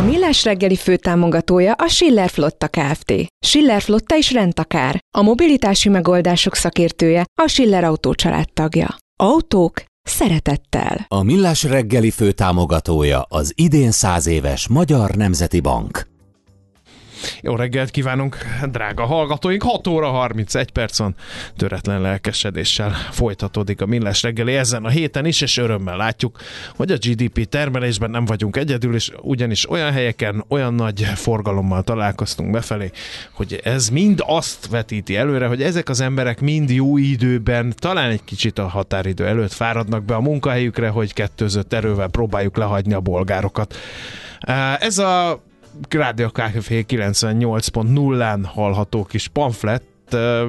A Millás reggeli főtámogatója a Schiller Flotta Kft. Schiller Flotta is rendtakár. A mobilitási megoldások szakértője a Schiller Autó tagja. Autók szeretettel. A Millás reggeli főtámogatója az idén száz éves Magyar Nemzeti Bank. Jó reggelt kívánunk, drága hallgatóink! 6 óra 31 perc van, töretlen lelkesedéssel folytatódik a Millás reggeli ezen a héten is, és örömmel látjuk, hogy a GDP termelésben nem vagyunk egyedül, és ugyanis olyan helyeken, olyan nagy forgalommal találkoztunk befelé, hogy ez mind azt vetíti előre, hogy ezek az emberek mind jó időben, talán egy kicsit a határidő előtt fáradnak be a munkahelyükre, hogy kettőzött erővel próbáljuk lehagyni a bolgárokat. Ez a Rádió Café 98.0-án hallható kis pamflet uh,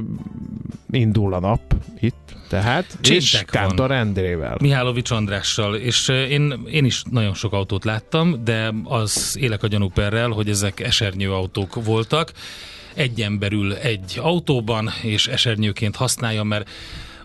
indul a nap itt, tehát, Csintek és Kántor Endrével. Mihálovics Andrással, és én, én is nagyon sok autót láttam, de az élek a gyanúperrel, hogy ezek esernyő autók voltak. Egy emberül egy autóban, és esernyőként használja, mert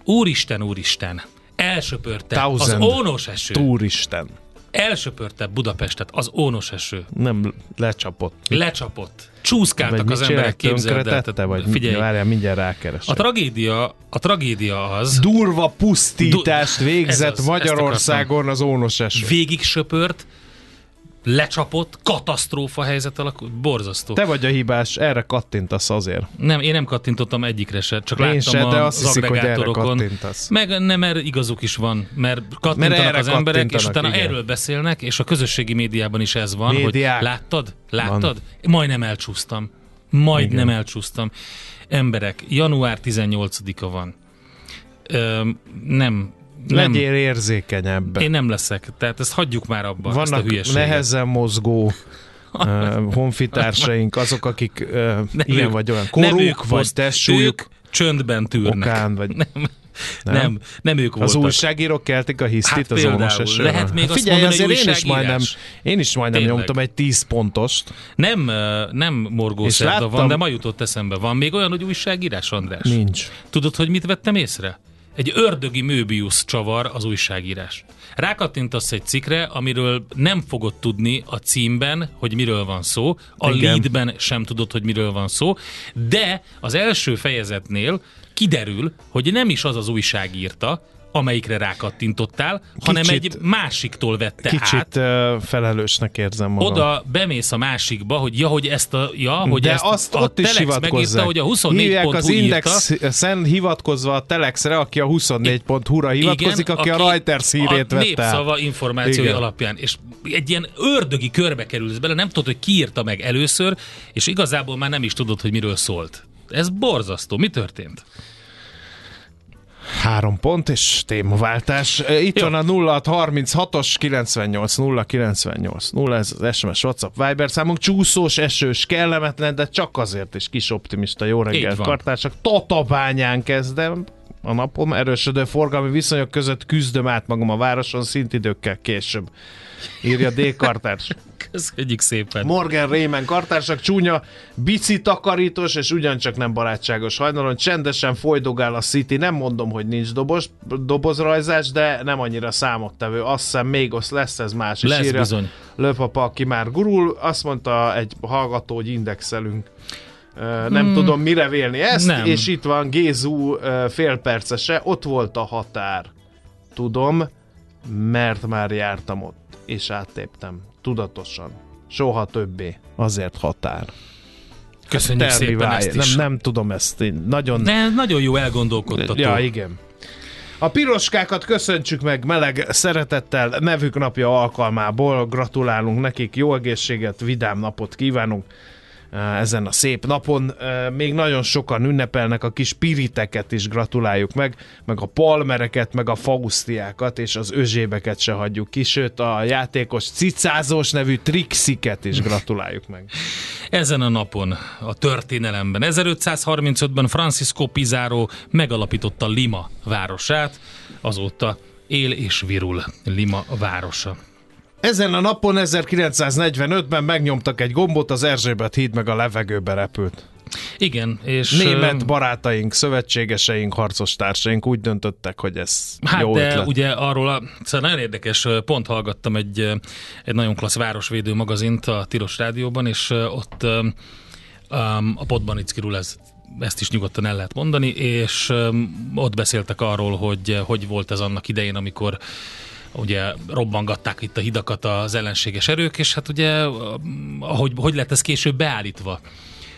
úristen, úristen, elsöpörte Thousand az ónos eső. Túristen. Elsöpörte Budapestet az ónos eső. Nem lecsapott. Lecsapott. Csúszkáltak Vagy az emberek, képzeld el. Vagy Figyelj, várjál, mindjárt rákeresek. a tragédia, a tragédia az, Durva pusztítást Du- végzett az, Magyarországon az ónos eső. végig söpört, lecsapott, katasztrófa helyzet alakult, borzasztó. Te vagy a hibás, erre kattintasz azért. Nem, én nem kattintottam egyikre se, csak Én láttam se, de a, azt az hiszik, hogy erre kattintasz. Meg nem, mert igazuk is van, mert kattintanak Mert az emberek, és kattintanak, utána igen. erről beszélnek, és a közösségi médiában is ez van, Médiák. hogy láttad? Láttad? Majdnem elcsúsztam. Majdnem Igen. elcsúsztam. Emberek, január 18-a van. Öm, nem, nem, Legyél érzékenyebb. én nem leszek. Tehát ezt hagyjuk már abba, ezt a Vannak nehezen mozgó uh, honfitársaink, azok, akik uh, Nem ilyen ők- vagy olyan koruk, vagy Ők csöndben tűrnek. okán, vagy Nem, nem, nem, nem ők az voltak. újságírók keltik a hisztit Hát az ónos lehet még azt Figyelj, mondani, hogy azért én is majdnem, én is majdnem Tényleg. nyomtam egy 10 pontost. Nem, nem morgó És szerda láttam- van, de ma jutott eszembe. Van még olyan, hogy újságírás, András? Nincs. Tudod, hogy mit vettem észre? Egy ördögi Möbius csavar az újságírás. Rákattintasz egy cikkre, amiről nem fogod tudni a címben, hogy miről van szó, a Igen. leadben sem tudod, hogy miről van szó, de az első fejezetnél kiderül, hogy nem is az az újság írta, amelyikre rákattintottál, hanem Kicsit- egy másiktól vette át. Kicsit felelősnek érzem magam. Oda bemész a másikba, hogy ja, hogy ezt a, ja, hogy De ezt azt a ott is Telex megírta, hivatkozzák. hogy a Hívják 24.hu az írta. Index-en hivatkozva a Telexre, aki a 24.hu-ra hivatkozik, aki, a Reuters hírét a vette népszava információi Igen. alapján. És egy ilyen ördögi körbe kerülsz bele, nem tudod, hogy ki írta meg először, és igazából már nem is tudod, hogy miről szólt. Ez borzasztó. Mi történt? Három pont és témaváltás. Itt Jó. van a 0636-os 98 0 98 0, ez az SMS WhatsApp Viber számunk. Csúszós, esős, kellemetlen, de csak azért is kis optimista. Jó reggelt, kartársak. Tatabányán kezdem. a napom. Erősödő forgalmi viszonyok között küzdöm át magam a városon szintidőkkel később. Írja D. Kartárs. Köszönjük szépen. Morgan Rémen kartársak csúnya, bici takarítós és ugyancsak nem barátságos hajnalon. Csendesen folydogál a City. Nem mondom, hogy nincs dobos, dobozrajzás, de nem annyira számottevő. Azt hiszem még az lesz ez más. Lesz írja bizony. Löpapa, aki már gurul, azt mondta egy hallgató, hogy indexelünk. Nem hmm. tudom mire vélni ezt, Nem. és itt van Gézú ö, félpercese, ott volt a határ. Tudom, mert már jártam ott, és áttéptem. Tudatosan. Soha többé. Azért határ. Köszönjük Tell me szépen ezt is. Nem, nem tudom ezt. Én nagyon... Ne, nagyon jó elgondolkodtató. Ja, igen. A piroskákat köszöntsük meg meleg szeretettel nevük napja alkalmából. Gratulálunk nekik, jó egészséget, vidám napot kívánunk ezen a szép napon. Eh, Még nagyon sokan ünnepelnek, a kis piriteket is gratuláljuk meg, meg a palmereket, meg a fausztiákat, és az özsébeket se hagyjuk ki, sőt a játékos cicázós nevű Trixiket is gratuláljuk meg. Ezen a napon a történelemben 1535-ben Francisco Pizarro megalapította Lima városát, azóta él és virul Lima városa. Ezen a napon 1945-ben megnyomtak egy gombot, az Erzsébet híd meg a levegőbe repült. Igen, és... Német barátaink, szövetségeseink, harcostársaink úgy döntöttek, hogy ez Hát jó de ötlet. ugye arról a, szóval nagyon érdekes, pont hallgattam egy, egy nagyon klassz városvédő magazint a Tilos Rádióban, és ott um, a Podbanickiról ez ezt is nyugodtan el lehet mondani, és um, ott beszéltek arról, hogy hogy volt ez annak idején, amikor ugye robbangatták itt a hidakat az ellenséges erők, és hát ugye ahogy, hogy lett ez később beállítva.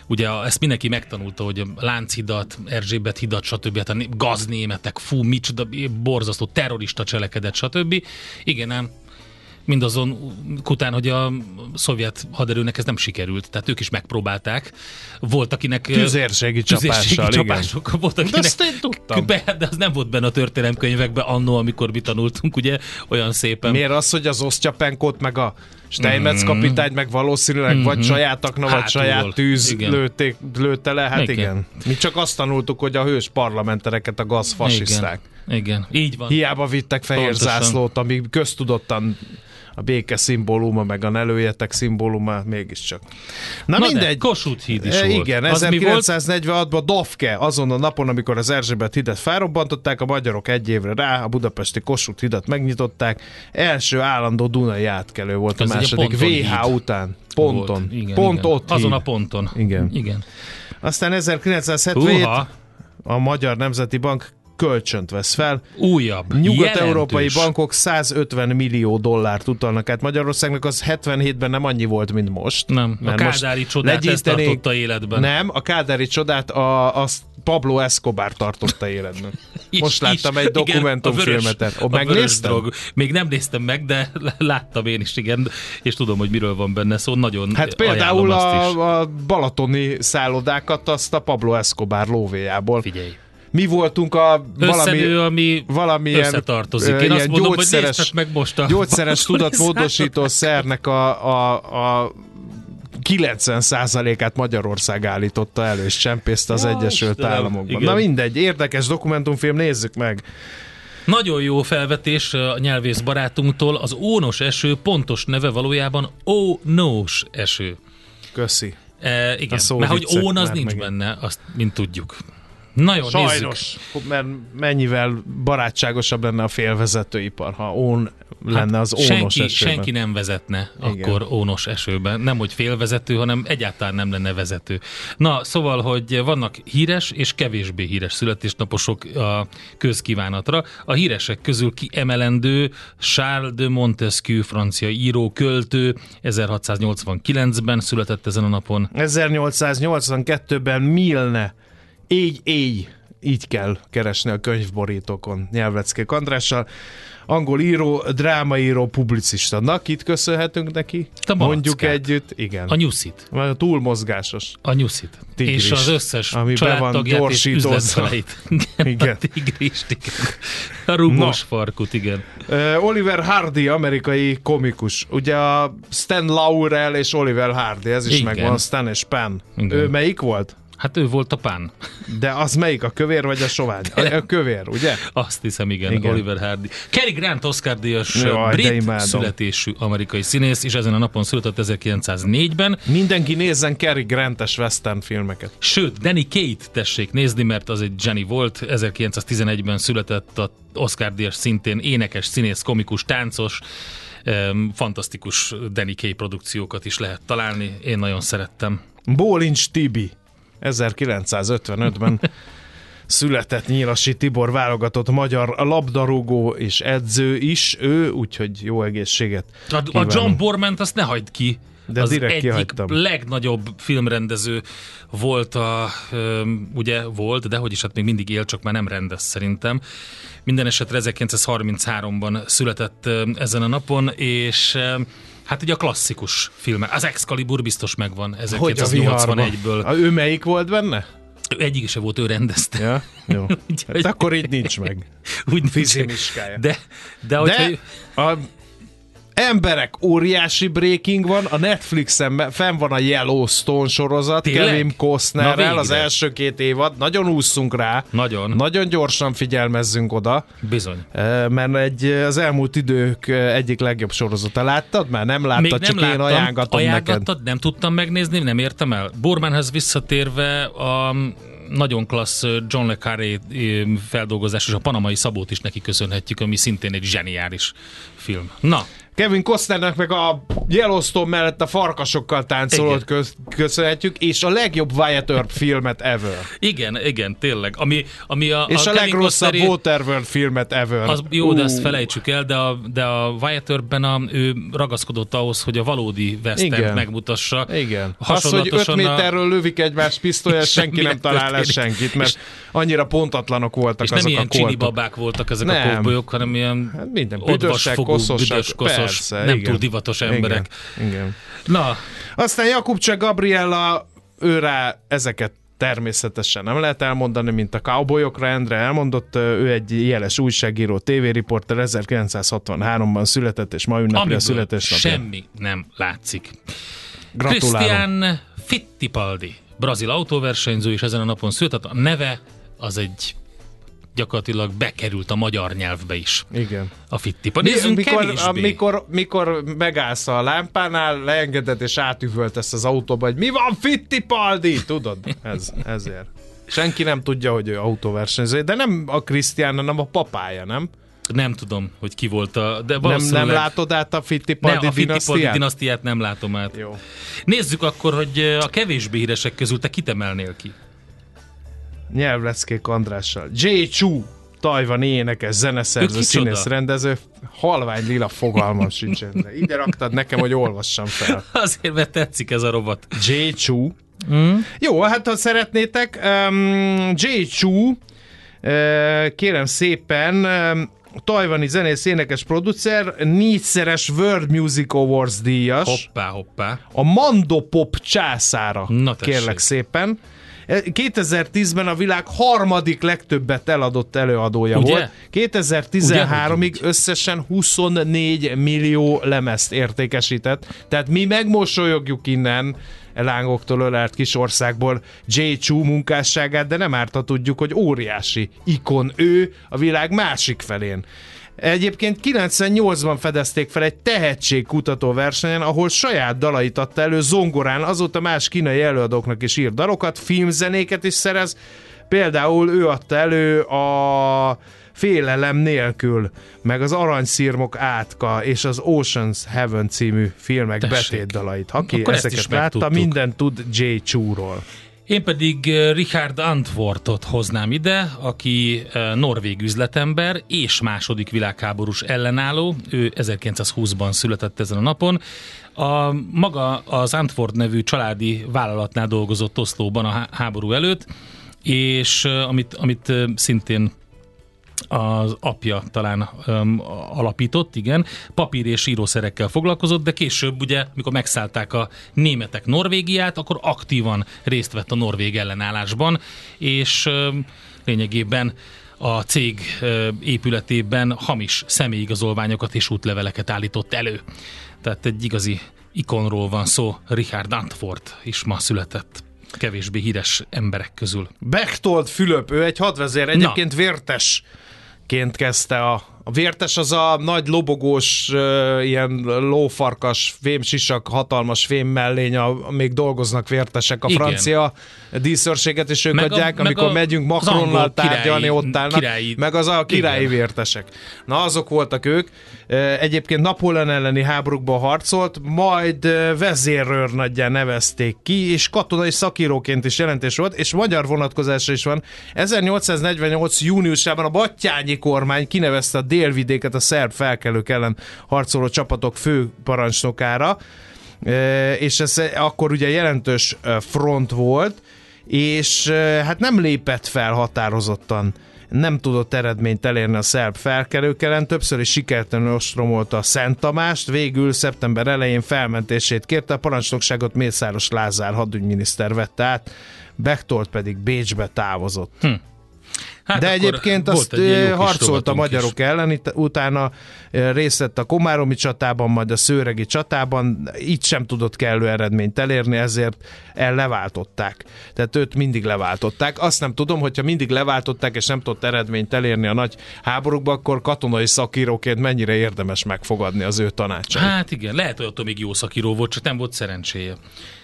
Ugye ezt mindenki megtanulta, hogy Lánchidat, Erzsébet hidat, stb. Hát a né- gaznémetek, fú, micsoda, borzasztó terrorista cselekedet, stb. Igen, ám mindazon után, hogy a szovjet haderőnek ez nem sikerült, tehát ők is megpróbálták. Volt, akinek... Tüzérségi csapással, igen. csapások, volt, akinek... De ezt én tudtam. Be, de az nem volt benne a történelemkönyvekben annó, amikor mi tanultunk, ugye, olyan szépen. Miért az, hogy az Osztyapenkót meg a Steinmetz kapitányt meg valószínűleg vagy saját akna, vagy Mhm. Hátulról. saját tűz Igen. lőtték, lőtte le? Hát igen. Igen. igen. Mi csak azt tanultuk, hogy a hős parlamentereket a gazfasiszták. Igen, igen, így van. Hiába vittek fehér Pontosan. zászlót, ami köztudottan a béke szimbóluma, meg a ne lőjetek szimbóluma, mégiscsak. Na, Na mindegy. De, Kossuth híd is E, volt. Igen, Az mi volt? 1946-ban Dofke, azon a napon, amikor az Erzsébet hidat felrobbantották, a magyarok egy évre rá a budapesti Kossuth hidat megnyitották. Első állandó Dunai átkelő volt Ez a második ponton VH híd után. Ponton. Volt. Igen, Pont igen. ott Azon híd. a ponton. Igen. igen. Aztán 1977 Húha, a Magyar Nemzeti Bank kölcsönt vesz fel. újabb, Nyugat-európai jelentős. bankok 150 millió dollárt utalnak át Magyarországnak, az 77-ben nem annyi volt, mint most. Nem, a Mert most Kádári csodát ezt legyintenék- tartotta életben. Nem, a Kádári csodát a, azt Pablo Escobar tartotta életben. Is- Most láttam egy igen, dokumentumfilmet. a a vörös megnéztem? drog. Még nem néztem meg, de láttam én is, igen, és tudom, hogy miről van benne szó, nagyon Hát például is. a, a balatoni szállodákat azt a Pablo Escobar lóvéjából. Figyelj. Mi voltunk a valami, ami valamilyen összetartozik. Én azt mondom, hogy gyógyszeres- néztek meg most a gyógyszeres tudatmódosító szernek a, a, a 90%-át Magyarország állította elő, és csempészte az Ja, Egyesült Istenem, Államokban. igen. Na mindegy, érdekes dokumentumfilm, nézzük meg. Nagyon jó felvetés a nyelvész barátunktól. Az ónos eső pontos neve valójában ónós eső. Köszi. E, igen, mert hogy ón az nincs megint. benne, azt mint tudjuk. Na jó, nézzük. Sajnos, mert mennyivel barátságosabb lenne a félvezetőipar, ha ón lenne az ónos Hát senki, esőben. senki nem vezetne Igen. akkor ónos esőben. Nem, hogy félvezető, hanem egyáltalán nem lenne vezető. Na, szóval, hogy vannak híres és kevésbé híres születésnaposok a közkívánatra. A híresek közül kiemelendő Charles de Montesquieu, francia író, költő, 1689-ben született ezen a napon. 1882-ben Milne, így, így, így kell keresni a könyvborítókon nyelvleckék Andrással. Angol író, drámaíró, publicista. Na, kit köszönhetünk neki? A Mondjuk együtt, igen. A nyuszit. Vagy a túl mozgásos. A nyuszit. Tigris, és az összes ami be van gyorsítózva. Igen. A tigrist, igen. A rugós farkut, igen. Oliver Hardy, amerikai komikus. Ugye a Stan Laurel és Oliver Hardy, ez is Igen. megvan, Stan és. Igen. Ő melyik volt? Hát ő volt a pán. De az melyik, a kövér vagy a sovány? A, a kövér, ugye? Azt hiszem, igen, Igen. Oliver Hardy. Cary Grant Oscar-díjas Jaj, de brit születésű amerikai színész, és ezen a napon született 1904-ben. Mindenki nézzen Cary Grantes western filmeket. Sőt, Danny Kate tessék nézni, mert az egy Jenny volt. 1911-ben született a Oscar-díjas szintén énekes, színész, komikus, táncos. Fantasztikus Danny Kaye produkciókat is lehet találni. Én nagyon szerettem. Bólincs Tibi 1955-ben született Nyilasi Tibor válogatott magyar labdarúgó és edző is, ő, úgyhogy jó egészséget A, a. John Borment azt ne hagyd ki. De az direkt egyik kihagytam. legnagyobb filmrendező volt a, ugye volt, de hogy is hát még mindig él, csak már nem rendez szerintem. Minden esetre 1933-ban született ezen a napon, és hát ugye a klasszikus film, az Excalibur biztos megvan Hogy a viharban? 1981-ből. A, ő melyik volt benne? Egyik se volt, ő rendezte. Ja, jó. Úgyhogy- Hát akkor így nincs meg. Úgy nincs. Miskája. De, de, hogyha, De a emberek, óriási breaking van, a Netflixen fenn van a Yellowstone sorozat, Tényleg? Kevin Costnerrel, az első két évad, nagyon ússzunk rá, Nagyon. nagyon gyorsan figyelmezzünk oda, bizony. mert egy, az elmúlt idők egyik legjobb sorozata. Láttad már? Nem láttad, Még nem csak én láttam. ajánlgatom neked. Nem tudtam megnézni, nem értem el. Bormanhez visszatérve a nagyon klassz John le Carré feldolgozás és a panamai szabót is neki köszönhetjük, ami szintén egy zseniális film. Na, Kevin Costnernek meg a Yellowstone mellett a farkasokkal táncolót köz- köszönhetjük, és a legjobb Wyatt Earp filmet ever. igen, igen, tényleg. Ami, ami a, És a, Kevin legrosszabb Costneri- Waterworld filmet ever. Az jó, de Ú. ezt felejtsük el, de a, de a Wyatt Earpben a, ő ragaszkodott ahhoz, hogy a valódi western megmutassa. Igen. Az, hogy 5 Hasonlatosan a- méterről lövik egymás pisztolyát, És senki nem nem talál el senkit, mert annyira pontatlanok voltak És nem azok ilyen a babák voltak ezek Nem. a kóbolyok, hanem ilyen Hát minden büdösek, koszosak, koszos, persze, nem igen. túl divatos emberek. Igen, igen. Na, Aztán Jakubcsek Gabriella, ő rá ezeket természetesen nem lehet elmondani, mint a cowboyokra Endre elmondott, ő egy jeles újságíró, tévériporter, 1963-ban született, és ma ünnepli a születésnapját. semmi nem látszik. Gratulálom. Christian Fittipaldi, brazil autóversenyző, és ezen a napon született. A neve az egy gyakorlatilag bekerült a magyar nyelvbe is. Igen. A Fittipaldi. Nézzünk mikor, kevésbé. amikor, mikor megállsz a lámpánál, leengeded és átüvöltesz az autóba, hogy mi van Fittipaldi? Tudod, ez, ezért. Senki nem tudja, hogy ő autóversenyző, de nem a Krisztián, hanem a papája, nem? Nem tudom, hogy ki volt a... De Nem, valószínűleg... nem látod át a Fittipaldi nem, a Fittipaldi dinasztiát? dinasztiát nem látom át. Jó. Nézzük akkor, hogy a kevésbé híresek közül te kit emelnél ki. Nyelvleckék Andrással. J. Chu, tajvani énekes, zeneszerző, színész, rendező, halvány lila fogalmam sincsen. De ide raktad nekem, hogy olvassam fel. Azért, mert tetszik ez a robot. J. Chu. Mm. Jó, hát ha szeretnétek, um, J. Chu, uh, kérem szépen, tajvani zenész, énekes, producer, négyszeres World Music Awards díjas, Hoppá, hoppá. a Mandopop császára, Na tessék. kérlek szépen. E, 2010-ben a világ harmadik legtöbbet eladott előadója Ugye? volt. 2013-ig Ugye, hogy összesen 24 millió lemezt értékesített. Tehát mi megmosolyogjuk innen lángoktól ölelt kis országból J. Chu munkásságát, de nem árt, ha tudjuk, hogy óriási ikon ő a világ másik felén. Egyébként 98-ban fedezték fel egy tehetségkutató versenyen, ahol saját dalait adta elő zongorán, azóta más kínai előadóknak is ír dalokat, filmzenéket is szerez, például ő adta elő a Félelem nélkül, meg az Aranyszírmok átka és az Ocean's Heaven című filmek Tessék. betétdalait. Ha ki Akkor ezeket látta, minden tud J. Chu-ról. Én pedig eh, Richard Antwortot hoznám ide, aki eh, norvég üzletember és második világháborús ellenálló. Ő 1920-ban született ezen a napon. A, maga az Antwort nevű családi vállalatnál dolgozott Oszlóban a há- háború előtt, és eh, amit, amit szintén az apja talán um, alapított, igen, papír és írószerekkel foglalkozott, de később ugye, mikor megszállták a németek Norvégiát, akkor aktívan részt vett a norvég ellenállásban, és um, lényegében a cég épületében hamis személyigazolványokat és útleveleket állított elő. Tehát egy igazi ikonról van szó, Richard Antfort is ma született. kevésbé híres emberek közül. Bechtold Fülöp, ő egy hadvezér, egyébként vértesként kezdte a, a vértes az a nagy lobogós, ilyen lófarkas, fémsisak, hatalmas fém mellény, a, még dolgoznak vértesek. A Igen. francia díszőrséget is ők Meg a- adják, meg amikor a- megyünk Macronnal tárgyalni, királyi- ott állnak. királyi- meg az a királyi Igen. vértesek. Na, azok voltak ők. Egyébként Napóleon elleni háborúkban harcolt, majd vezérőrnaggyá nevezték ki, és katonai szakíróként is jelentés volt, és magyar vonatkozása is van. 1848. júniusában a Battyányi kormány kinevezte a délvidéket a szerb felkelők ellen harcoló csapatok fő parancsnokára, és ez akkor ugye jelentős front volt, és hát nem lépett fel határozottan. Nem tudott eredményt elérni a szerb felkelők ellen, többször is sikertelenül ostromolta a Szent Tamást, végül szeptember elején felmentését kérte, a parancsnokságot Mészáros Lázár hadügyminiszter vette át, Bechtold pedig Bécsbe távozott. Hm. Hát De egyébként azt egy harcolt a magyarok is. ellen, itt, utána ö, részt vett a Komáromi csatában, majd a Szőregi csatában, itt sem tudott kellő eredményt elérni, ezért el leváltották. Tehát őt mindig leváltották. Azt nem tudom, hogyha mindig leváltották, és nem tudott eredményt elérni a nagy háborúkban, akkor katonai szakíróként mennyire érdemes megfogadni az ő tanácsait. Hát igen, lehet, hogy attól még jó szakíró volt, csak nem volt szerencséje.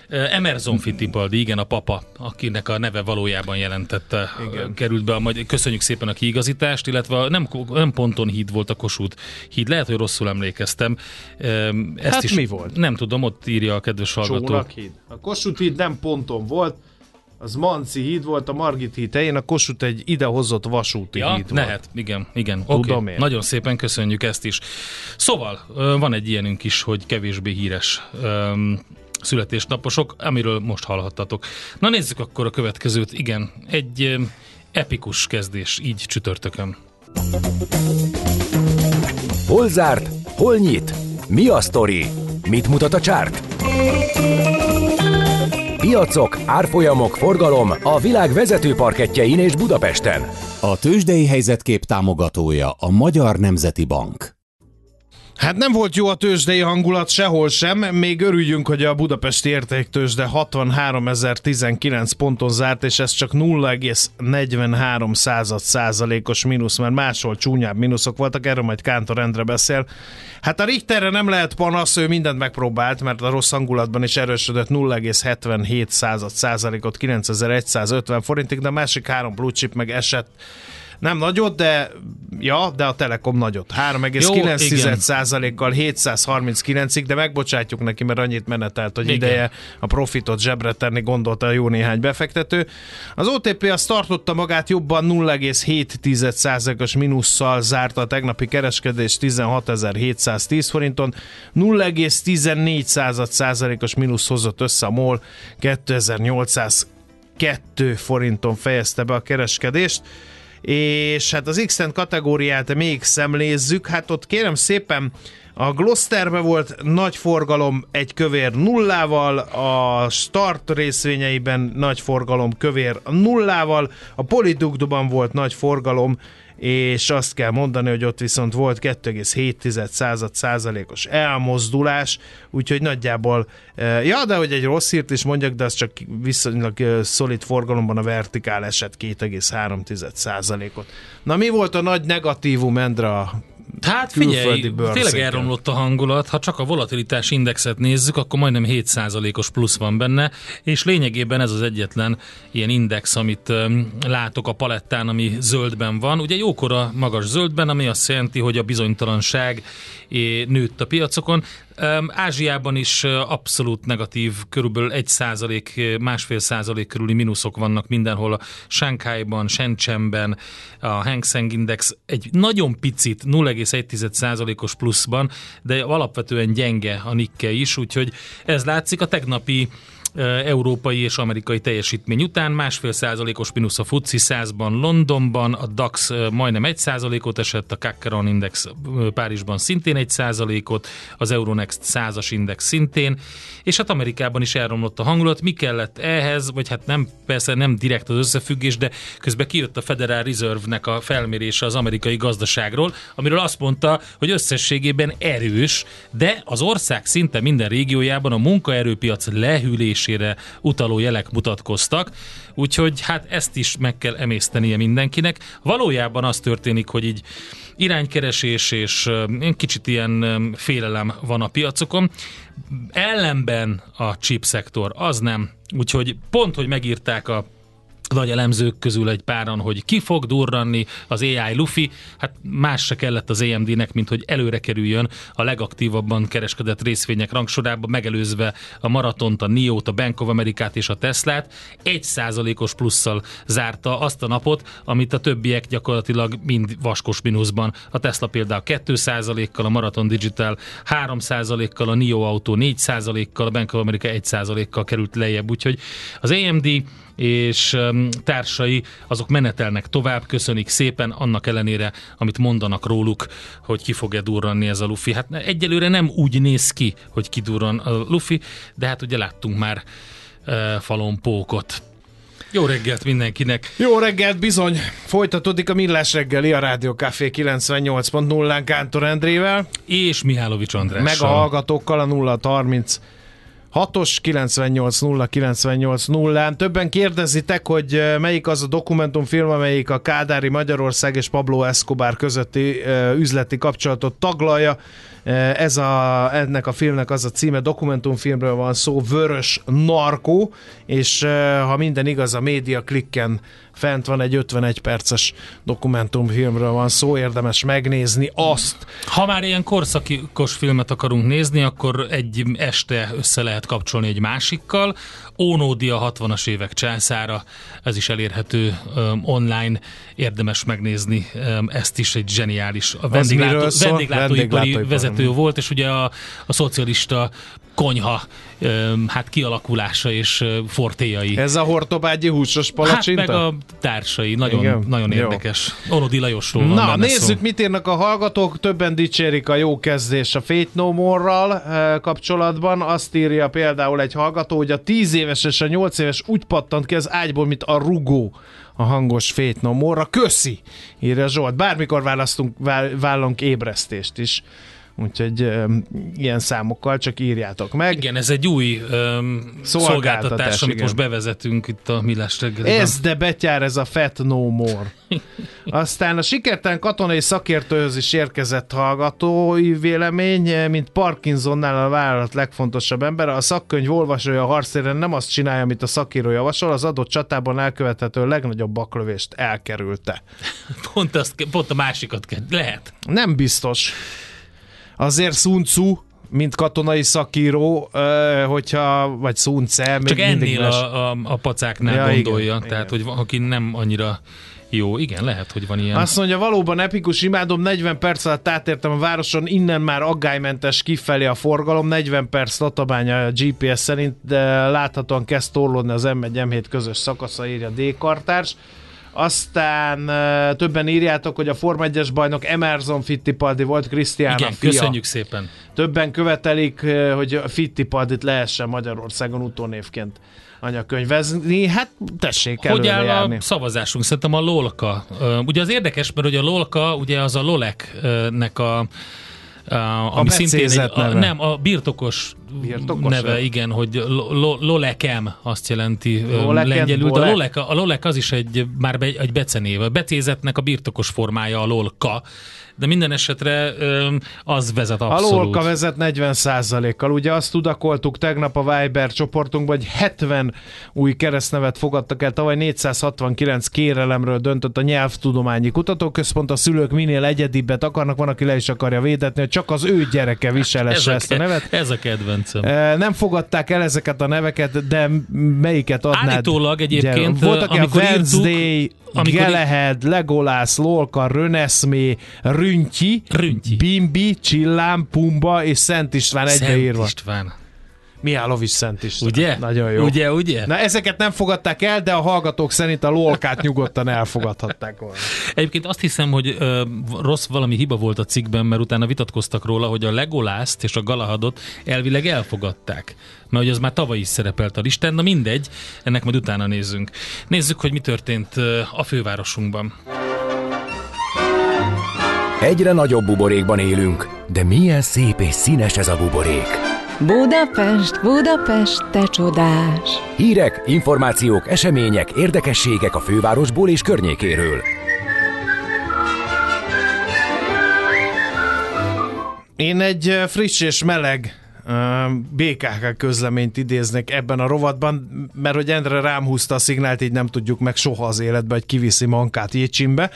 Emerson Fittipaldi, igen, a papa, akinek a neve valójában jelentette, igen. került be magyar. Köszönjük szépen a kiigazítást, illetve nem, nem ponton híd volt a Kossuth híd. Lehet, hogy rosszul emlékeztem. Ezt Hát is mi volt? Nem tudom, ott írja a kedves hallgató. Csónakhíd. A Kossuth híd nem ponton volt, az Manci híd volt, a Margit híd helyén, a Kossuth egy idehozott vasúti Ja, híd volt. lehet, igen, igen. Tudom Oké, én. Nagyon szépen köszönjük ezt is. Szóval, van egy ilyenünk is, hogy kevésbé híres születésnaposok, amiről most hallhattatok. Na nézzük akkor a következőt. Igen, egy epikus kezdés, így csütörtökön. Hol zárt? Hol nyit? Mi a sztori? Mit mutat a csárt? Piacok, árfolyamok, forgalom a világ vezető parketjein és Budapesten. A tőzsdei helyzetkép támogatója a Magyar Nemzeti Bank. Hát nem volt jó a tőzsdei hangulat sehol sem, még örüljünk, hogy a budapesti értéktőzsde 63.019 ponton zárt, és ez csak 0,43 század százalékos mínusz, mert máshol csúnyább mínuszok voltak, erről majd Kántor Endre beszél. Hát a Richterre nem lehet panasz, ő mindent megpróbált, mert a rossz hangulatban is erősödött 0,77 század százalékot 9150 forintig, de a másik három blue chip meg esett nem nagyot, de ja, de a Telekom nagyot. 3,9 százalékkal 739-ig, de megbocsátjuk neki, mert annyit menetelt, hogy Igen. ideje a profitot zsebre tenni, gondolta jó néhány befektető. Az OTP azt tartotta magát jobban 0,7 százalékos mínusszal zárta a tegnapi kereskedés 16.710 forinton, 0,14 század százalékos mínusz hozott össze a MOL 2802 forinton fejezte be a kereskedést és hát az x kategóriát még szemlézzük, hát ott kérem szépen a Gloucesterbe volt nagy forgalom egy kövér nullával, a start részvényeiben nagy forgalom kövér nullával, a Polydugduban volt nagy forgalom, és azt kell mondani, hogy ott viszont volt 2,7 század százalékos elmozdulás, úgyhogy nagyjából, eh, ja, de hogy egy rossz hírt is mondjak, de az csak viszonylag eh, szolid forgalomban a vertikál eset 2,3 százalékot. Na mi volt a nagy negatívum, Endra? Hát figyelj, tényleg elromlott a hangulat. Ha csak a volatilitás indexet nézzük, akkor majdnem 7%-os plusz van benne, és lényegében ez az egyetlen ilyen index, amit látok a palettán, ami zöldben van. Ugye jókora magas zöldben, ami azt jelenti, hogy a bizonytalanság nőtt a piacokon. Ázsiában is abszolút negatív, körülbelül 1 százalék, másfél százalék körüli mínuszok vannak mindenhol. A Shanghaiban, Shenzhenben, a Hang Seng Index egy nagyon picit 0,1 százalékos pluszban, de alapvetően gyenge a Nikkei is, úgyhogy ez látszik a tegnapi európai és amerikai teljesítmény után, másfél százalékos mínusz a FTSE 100-ban Londonban, a DAX majdnem egy százalékot esett, a Kakaron Index Párizsban szintén egy százalékot, az Euronext 100-as index szintén, és hát Amerikában is elromlott a hangulat. Mi kellett ehhez, vagy hát nem, persze nem direkt az összefüggés, de közben kijött a Federal Reserve-nek a felmérése az amerikai gazdaságról, amiről azt mondta, hogy összességében erős, de az ország szinte minden régiójában a munkaerőpiac lehűlés keresésére utaló jelek mutatkoztak, úgyhogy hát ezt is meg kell emésztenie mindenkinek. Valójában az történik, hogy így iránykeresés és kicsit ilyen félelem van a piacokon. Ellenben a chip szektor, az nem. Úgyhogy pont, hogy megírták a nagy elemzők közül egy páran, hogy ki fog durranni az AI Luffy, hát más se kellett az AMD-nek, mint hogy előre kerüljön a legaktívabban kereskedett részvények rangsorába, megelőzve a Maratont, a NIO-t, a Bank of Amerikát és a Teslát. Egy százalékos plusszal zárta azt a napot, amit a többiek gyakorlatilag mind vaskos mínuszban. A Tesla például 2 százalékkal, a Marathon Digital 3 százalékkal, a NIO autó 4 százalékkal, a Bank of America 1 százalékkal került lejjebb, úgyhogy az AMD és társai azok menetelnek tovább, köszönik szépen, annak ellenére, amit mondanak róluk, hogy ki fog-e durranni ez a Luffy. Hát egyelőre nem úgy néz ki, hogy kidurran a Luffy, de hát ugye láttunk már uh, falon pókot. Jó reggelt mindenkinek! Jó reggelt, bizony! Folytatódik a Millás reggeli a Rádió Café 98.0-án Kántor Endrével. És Mihálovics Andrással. Meg a hallgatókkal a 030 6-os 98 98 0 Többen kérdezitek, hogy melyik az a dokumentumfilm, amelyik a Kádári Magyarország és Pablo Escobar közötti üzleti kapcsolatot taglalja. Ez a, ennek a filmnek az a címe, dokumentumfilmről van szó, Vörös Narkó, és ha minden igaz, a média klikken fent van egy 51 perces dokumentumfilmről van szó, érdemes megnézni azt. Ha már ilyen korszakos filmet akarunk nézni, akkor egy este össze lehet kapcsolni egy másikkal. Ónódi a 60-as évek császára, ez is elérhető um, online, érdemes megnézni, um, ezt is egy zseniális. A vendéglátó, vendéglátóipari vezető volt, és ugye a, a szocialista konyha hát kialakulása és fortéjai. Ez a hortobágyi húsos palacsinta? Hát meg a társai, nagyon, Igen? nagyon érdekes. Onodi Lajosról van Na, nézzük, szó. mit írnak a hallgatók. Többen dicsérik a jó kezdés a Fate No More-ral kapcsolatban. Azt írja például egy hallgató, hogy a 10 éves és a 8 éves úgy pattant ki az ágyból, mint a rugó a hangos Fate No More-ra. Köszi, írja Zsolt. Bármikor választunk, vállunk ébresztést is úgyhogy ilyen számokkal csak írjátok meg. Igen, ez egy új um, szolgáltatás, amit igen. most bevezetünk itt a Millás reggelben. Ez de betyár, ez a Fat No More. Aztán a sikertelen katonai szakértőhöz is érkezett hallgatói vélemény, mint Parkinsonnál a vállalat legfontosabb ember. A szakkönyv olvasója a harcéren nem azt csinálja, amit a szakíró javasol, az adott csatában elkövethető legnagyobb baklövést elkerülte. Pont, azt, pont a másikat kell. Lehet. Nem biztos. Azért Sun Tzu, mint katonai szakíró, hogyha, vagy Sun Tse, Csak ennél mes... a, a, a pacáknál ja, gondolja, igen, tehát, igen. hogy aki nem annyira jó, igen, lehet, hogy van ilyen. Azt mondja, valóban epikus, imádom, 40 perc alatt átértem a városon, innen már aggálymentes kifelé a forgalom, 40 perc Tatabánya a GPS szerint, de láthatóan kezd torlódni az M1 M7 közös szakasza, írja D-kartárs. Aztán többen írjátok, hogy a Form 1-es bajnok Emerson Fittipaldi volt, Krisztián Igen, fia. köszönjük szépen. Többen követelik, hogy Fittipaldit lehessen Magyarországon utónévként anyakönyvezni. Hát tessék Hogy áll járni. a szavazásunk? Szerintem a LOLKA. Ugye az érdekes, mert ugye a LOLKA ugye az a Lolek-nek a a ami szintén egy, a, nem, a birtokos, birtokos neve, igen, hogy lo, lolekem azt jelenti Loleken, lengyelül, de a lolek, a lolek az is egy, már be, egy becenév. A becézetnek a birtokos formája a lolka, de minden esetre az vezet abszolút. A Lolka vezet 40%-kal. Ugye azt tudakoltuk tegnap a Viber csoportunkban, hogy 70 új keresztnevet fogadtak el. Tavaly 469 kérelemről döntött a Nyelvtudományi Kutatóközpont. A szülők minél egyedibbet akarnak, van, aki le is akarja védetni, hogy csak az ő gyereke viselesse ezt a nevet. Ez a kedvencem. Nem fogadták el ezeket a neveket, de melyiket adnád? Állítólag egyébként, Voltak amikor Wednesday, írtuk, amikor Gelehed, Legolász, Lolka, Röneszmé, Rüntyi, Rüntyi, Bimbi, Csillám, Pumba és Szent István egybeírva. Szent István. Mihálovics Szent István. Ugye? Nagyon jó. Ugye, ugye? Na ezeket nem fogadták el, de a hallgatók szerint a lolkát nyugodtan elfogadhatták volna. Egyébként azt hiszem, hogy ö, rossz valami hiba volt a cikkben, mert utána vitatkoztak róla, hogy a Legolászt és a Galahadot elvileg elfogadták. Mert hogy az már tavaly is szerepelt a listán, na mindegy, ennek majd utána nézzünk. Nézzük, hogy mi történt a fővárosunkban. Egyre nagyobb buborékban élünk, de milyen szép és színes ez a buborék. Budapest, Budapest, te csodás! Hírek, információk, események, érdekességek a fővárosból és környékéről. Én egy friss és meleg BKK közleményt idéznek ebben a rovatban, mert hogy Endre rám húzta a szignált, így nem tudjuk meg soha az életbe, hogy kiviszi mankát Jécsimbe.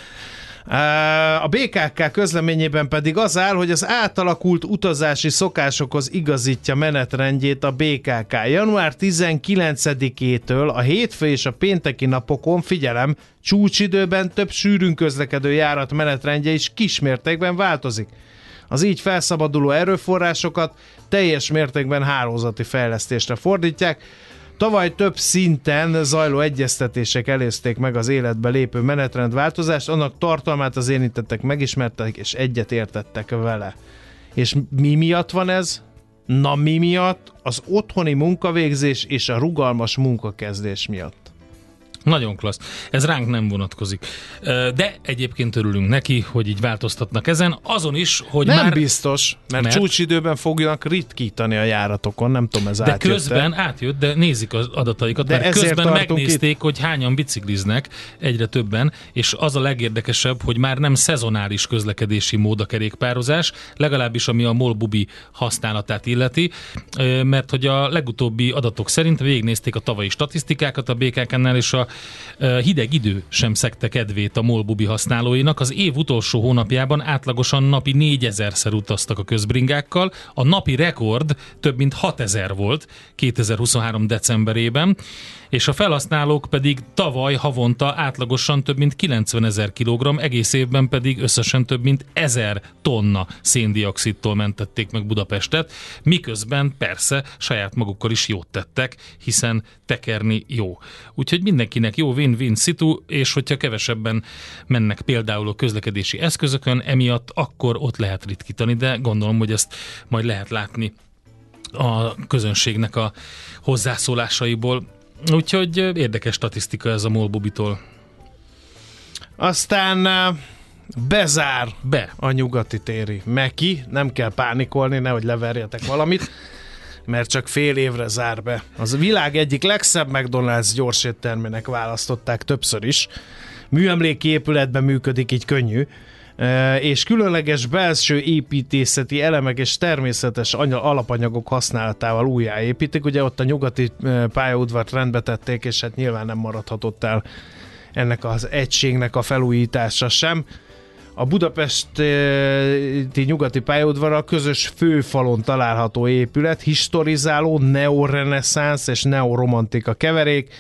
A BKK közleményében pedig az áll, hogy az átalakult utazási szokásokhoz igazítja menetrendjét a BKK. Január 19-től a hétfő és a pénteki napokon, figyelem, csúcsidőben több sűrűn közlekedő járat menetrendje is kismértékben változik. Az így felszabaduló erőforrásokat teljes mértékben hálózati fejlesztésre fordítják, Tavaly több szinten zajló egyeztetések előzték meg az életbe lépő menetrendváltozást, annak tartalmát az érintettek megismertek és egyet értettek vele. És mi miatt van ez? Na mi miatt? Az otthoni munkavégzés és a rugalmas munkakezdés miatt. Nagyon klassz. Ez ránk nem vonatkozik. De egyébként örülünk neki, hogy így változtatnak ezen. Azon is, hogy nem már... biztos, mert, mert csúcsidőben fognak ritkítani a járatokon, nem tudom, ez De átjött közben átjött, de nézik az adataikat, de mert közben megnézték, itt. hogy hányan bicikliznek, egyre többen, és az a legérdekesebb, hogy már nem szezonális közlekedési mód a kerékpározás, legalábbis ami a molbubi használatát illeti, mert hogy a legutóbbi adatok szerint végignézték a tavalyi statisztikákat a BKK-nál, és a hideg idő sem szekte kedvét a molbubi használóinak. Az év utolsó hónapjában átlagosan napi 4000-szer utaztak a közbringákkal, a napi rekord több mint 6000 volt 2023 decemberében és a felhasználók pedig tavaly havonta átlagosan több mint 90 ezer kilogramm, egész évben pedig összesen több mint 1000 tonna széndiokszidtól mentették meg Budapestet, miközben persze saját magukkal is jót tettek, hiszen tekerni jó. Úgyhogy mindenkinek jó win-win szitu, és hogyha kevesebben mennek például a közlekedési eszközökön, emiatt akkor ott lehet ritkítani, de gondolom, hogy ezt majd lehet látni a közönségnek a hozzászólásaiból. Úgyhogy érdekes statisztika ez a Molbubitól. Aztán bezár Be. a nyugati téri Meki, nem kell pánikolni, nehogy leverjetek valamit, mert csak fél évre zár be. Az a világ egyik legszebb McDonald's gyorséttermének választották többször is. Műemléki épületben működik, így könnyű és különleges belső építészeti elemek és természetes alapanyagok használatával újjáépítik. Ugye ott a nyugati pályaudvart rendbe tették, és hát nyilván nem maradhatott el ennek az egységnek a felújítása sem. A budapesti nyugati pályaudvar a közös főfalon található épület, historizáló, neoreneszánsz és neoromantika keverék,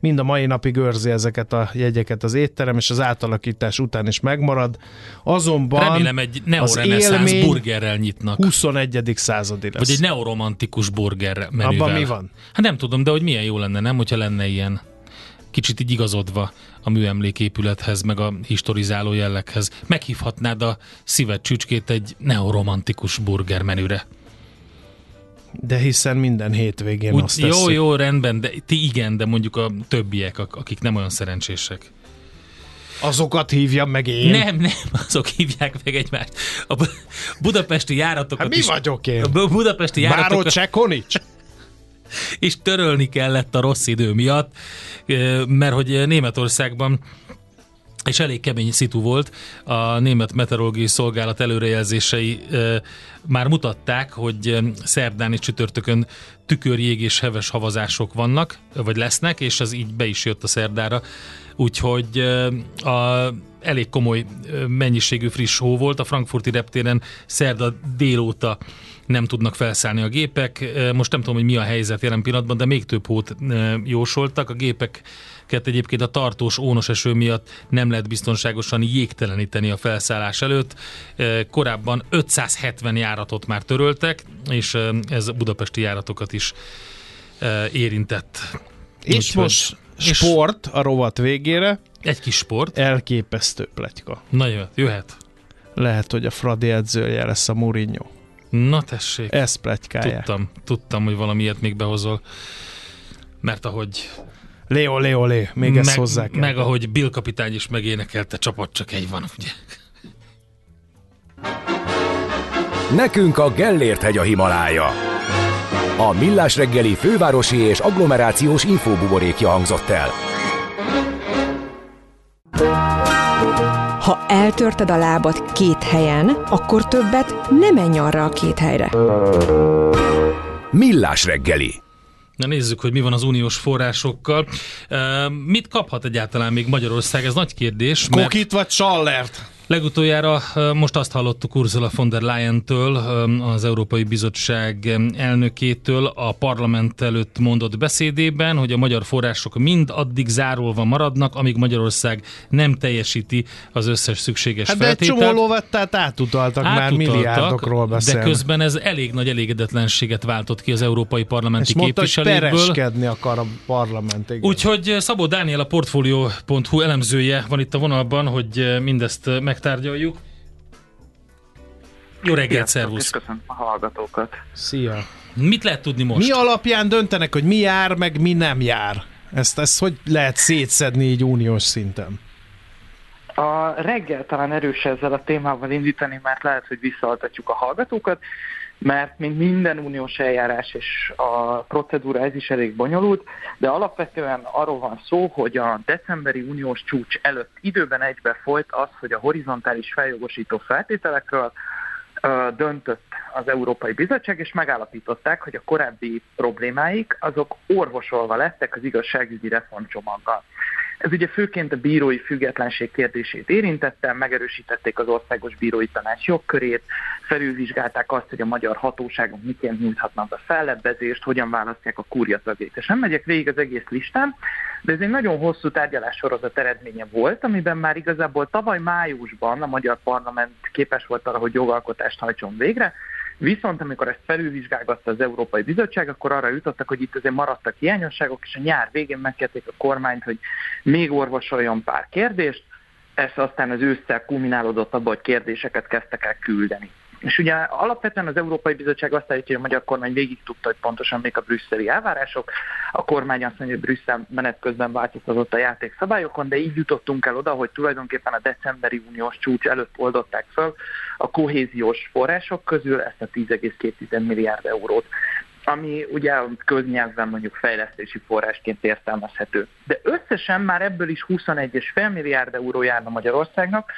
mind a mai napig őrzi ezeket a jegyeket az étterem, és az átalakítás után is megmarad. Azonban Remélem egy neoreneszánsz burgerrel nyitnak. 21. századi lesz. Vagy egy neoromantikus burger menüvel. Abban mi van? Hát nem tudom, de hogy milyen jó lenne, nem, hogyha lenne ilyen kicsit így igazodva a műemléképülethez, meg a historizáló jelleghez. Meghívhatnád a szíved csücskét egy neoromantikus burger menüre. De hiszen minden hétvégén Úgy, azt Jó, teszik. jó, rendben, de ti igen, de mondjuk a többiek, akik nem olyan szerencsések. Azokat hívjam meg én. Nem, nem, azok hívják meg egymást. A budapesti járatokat hát mi is, vagyok én? A budapesti járatokat... Csekonics? És törölni kellett a rossz idő miatt, mert hogy Németországban és elég kemény szitu volt. A Német Meteorológiai Szolgálat előrejelzései e, már mutatták, hogy szerdán és csütörtökön tükörjég és heves havazások vannak, vagy lesznek, és az így be is jött a szerdára. Úgyhogy e, a elég komoly mennyiségű friss hó volt. A frankfurti reptéren szerda délóta nem tudnak felszállni a gépek. Most nem tudom, hogy mi a helyzet jelen pillanatban, de még több hót jósoltak. A gépek egyébként a tartós ónos eső miatt nem lehet biztonságosan jégteleníteni a felszállás előtt. Korábban 570 járatot már töröltek, és ez budapesti járatokat is érintett. És Úgyhogy, most sport a rovat végére. Egy kis sport. Elképesztő pletyka. Na jöhet, jöhet. Lehet, hogy a Fradi edzője lesz a Mourinho. Na tessék. Ez pletykálják. Tudtam, tudtam, hogy valami ilyet még behozol. Mert ahogy Leo, Leo, Leo, még meg, ezt hozzá kell. Meg ahogy Bill kapitány is megénekelte, csapat csak egy van, ugye? Nekünk a Gellért hegy a Himalája. A Millás reggeli fővárosi és agglomerációs infóbuborékja hangzott el. Ha eltörted a lábad két helyen, akkor többet nem menj arra a két helyre. Millás reggeli. Na nézzük, hogy mi van az uniós forrásokkal. Uh, mit kaphat egyáltalán még Magyarország? Ez nagy kérdés. Mert... Kokit vagy Csallert? Legutoljára most azt hallottuk Ursula von der Leyen-től, az Európai Bizottság elnökétől a parlament előtt mondott beszédében, hogy a magyar források mind addig zárolva maradnak, amíg Magyarország nem teljesíti az összes szükséges hát feltételt. De egy csomó lovettát átutaltak, átutaltak már milliárdokról beszél. De közben ez elég nagy elégedetlenséget váltott ki az európai parlamenti És képviselőkből. És pereskedni akar a parlament. Igen. Úgyhogy Szabó Dániel, a Portfolio.hu elemzője van itt a vonalban, hogy mindezt meg megtárgyaljuk. Jó reggelt, szervusz! Köszönöm a hallgatókat. Szia! Mit lehet tudni most? Mi alapján döntenek, hogy mi jár, meg mi nem jár? Ezt, ezt hogy lehet szétszedni így uniós szinten? A reggel talán erős ezzel a témával indítani, mert lehet, hogy visszaaltatjuk a hallgatókat mert mint minden uniós eljárás és a procedúra ez is elég bonyolult, de alapvetően arról van szó, hogy a decemberi uniós csúcs előtt időben egybe folyt az, hogy a horizontális feljogosító feltételekről döntött az Európai Bizottság, és megállapították, hogy a korábbi problémáik azok orvosolva lettek az igazságügyi reformcsomaggal. Ez ugye főként a bírói függetlenség kérdését érintette, megerősítették az országos bírói tanács jogkörét, felülvizsgálták azt, hogy a magyar hatóságok miként nyújthatnak a fellebbezést, hogyan választják a kúria tagjait. És nem megyek végig az egész listán, de ez egy nagyon hosszú tárgyalássorozat eredménye volt, amiben már igazából tavaly májusban a magyar parlament képes volt arra, hogy jogalkotást hajtson végre, Viszont amikor ezt felülvizsgálgatta az Európai Bizottság, akkor arra jutottak, hogy itt azért maradtak hiányosságok, és a nyár végén megkérték a kormányt, hogy még orvosoljon pár kérdést, ez aztán az ősszel kulminálódott abban, hogy kérdéseket kezdtek el küldeni. És ugye alapvetően az Európai Bizottság azt állítja, hogy a magyar kormány végig tudta, hogy pontosan még a brüsszeli elvárások. A kormány azt mondja, hogy Brüsszel menet közben változtatott a játékszabályokon, de így jutottunk el oda, hogy tulajdonképpen a decemberi uniós csúcs előtt oldották föl a kohéziós források közül ezt a 10,2 milliárd eurót ami ugye köznyelvben mondjuk fejlesztési forrásként értelmezhető. De összesen már ebből is 21,5 milliárd euró járna Magyarországnak,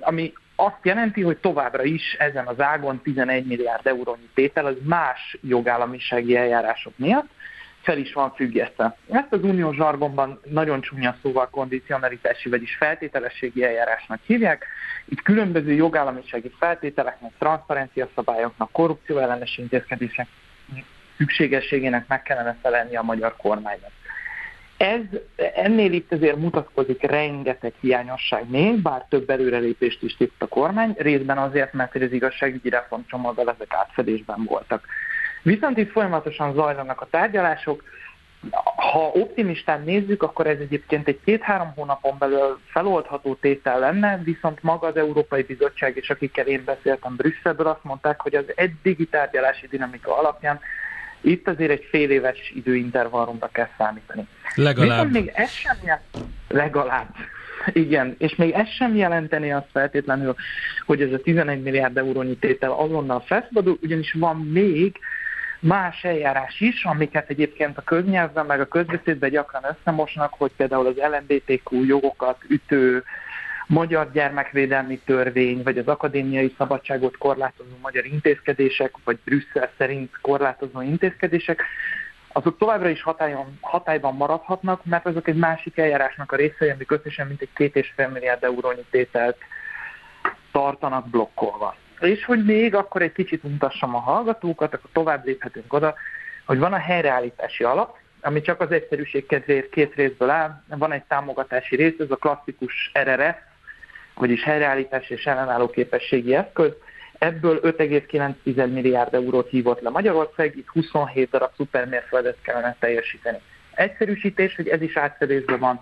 ami azt jelenti, hogy továbbra is ezen az ágon 11 milliárd eurónyi tétel az más jogállamisági eljárások miatt fel is van függesztve. Ezt az uniós zsargonban nagyon csúnya szóval kondicionalitási, vagyis feltételességi eljárásnak hívják. Itt különböző jogállamisági feltételeknek, transzparencia szabályoknak, korrupció ellenes intézkedések szükségességének meg kellene felelni a magyar kormánynak. Ez, ennél itt azért mutatkozik rengeteg hiányosság még, bár több előrelépést is tett a kormány, részben azért, mert az igazságügyi reformcsomaggal ezek átfedésben voltak. Viszont itt folyamatosan zajlanak a tárgyalások, ha optimistán nézzük, akkor ez egyébként egy két-három hónapon belül feloldható tétel lenne, viszont maga az Európai Bizottság és akikkel én beszéltem Brüsszelből azt mondták, hogy az eddigi tárgyalási dinamika alapján itt azért egy fél éves időintervallumra kell számítani. Legalább. Viszont még ez sem jelent, legalább. Igen, és még ez sem jelenteni azt feltétlenül, hogy ez a 11 milliárd eurónyi tétel azonnal felszabadul, ugyanis van még más eljárás is, amiket egyébként a köznyelvben meg a közbeszédben gyakran összemosnak, hogy például az LMBTQ jogokat ütő magyar gyermekvédelmi törvény, vagy az akadémiai szabadságot korlátozó magyar intézkedések, vagy Brüsszel szerint korlátozó intézkedések, azok továbbra is hatályon, hatályban maradhatnak, mert azok egy másik eljárásnak a részei, amik összesen mintegy két és fél milliárd eurónyi tételt tartanak blokkolva. És hogy még akkor egy kicsit mutassam a hallgatókat, akkor tovább léphetünk oda, hogy van a helyreállítási alap, ami csak az egyszerűség kedvéért két részből áll. Van egy támogatási rész, ez a klasszikus RRF, vagyis helyreállítás és ellenálló képességi eszköz. Ebből 5,9 milliárd eurót hívott le Magyarország, itt 27 darab szupermérföldet kellene teljesíteni. Egyszerűsítés, hogy ez is átfedésben van.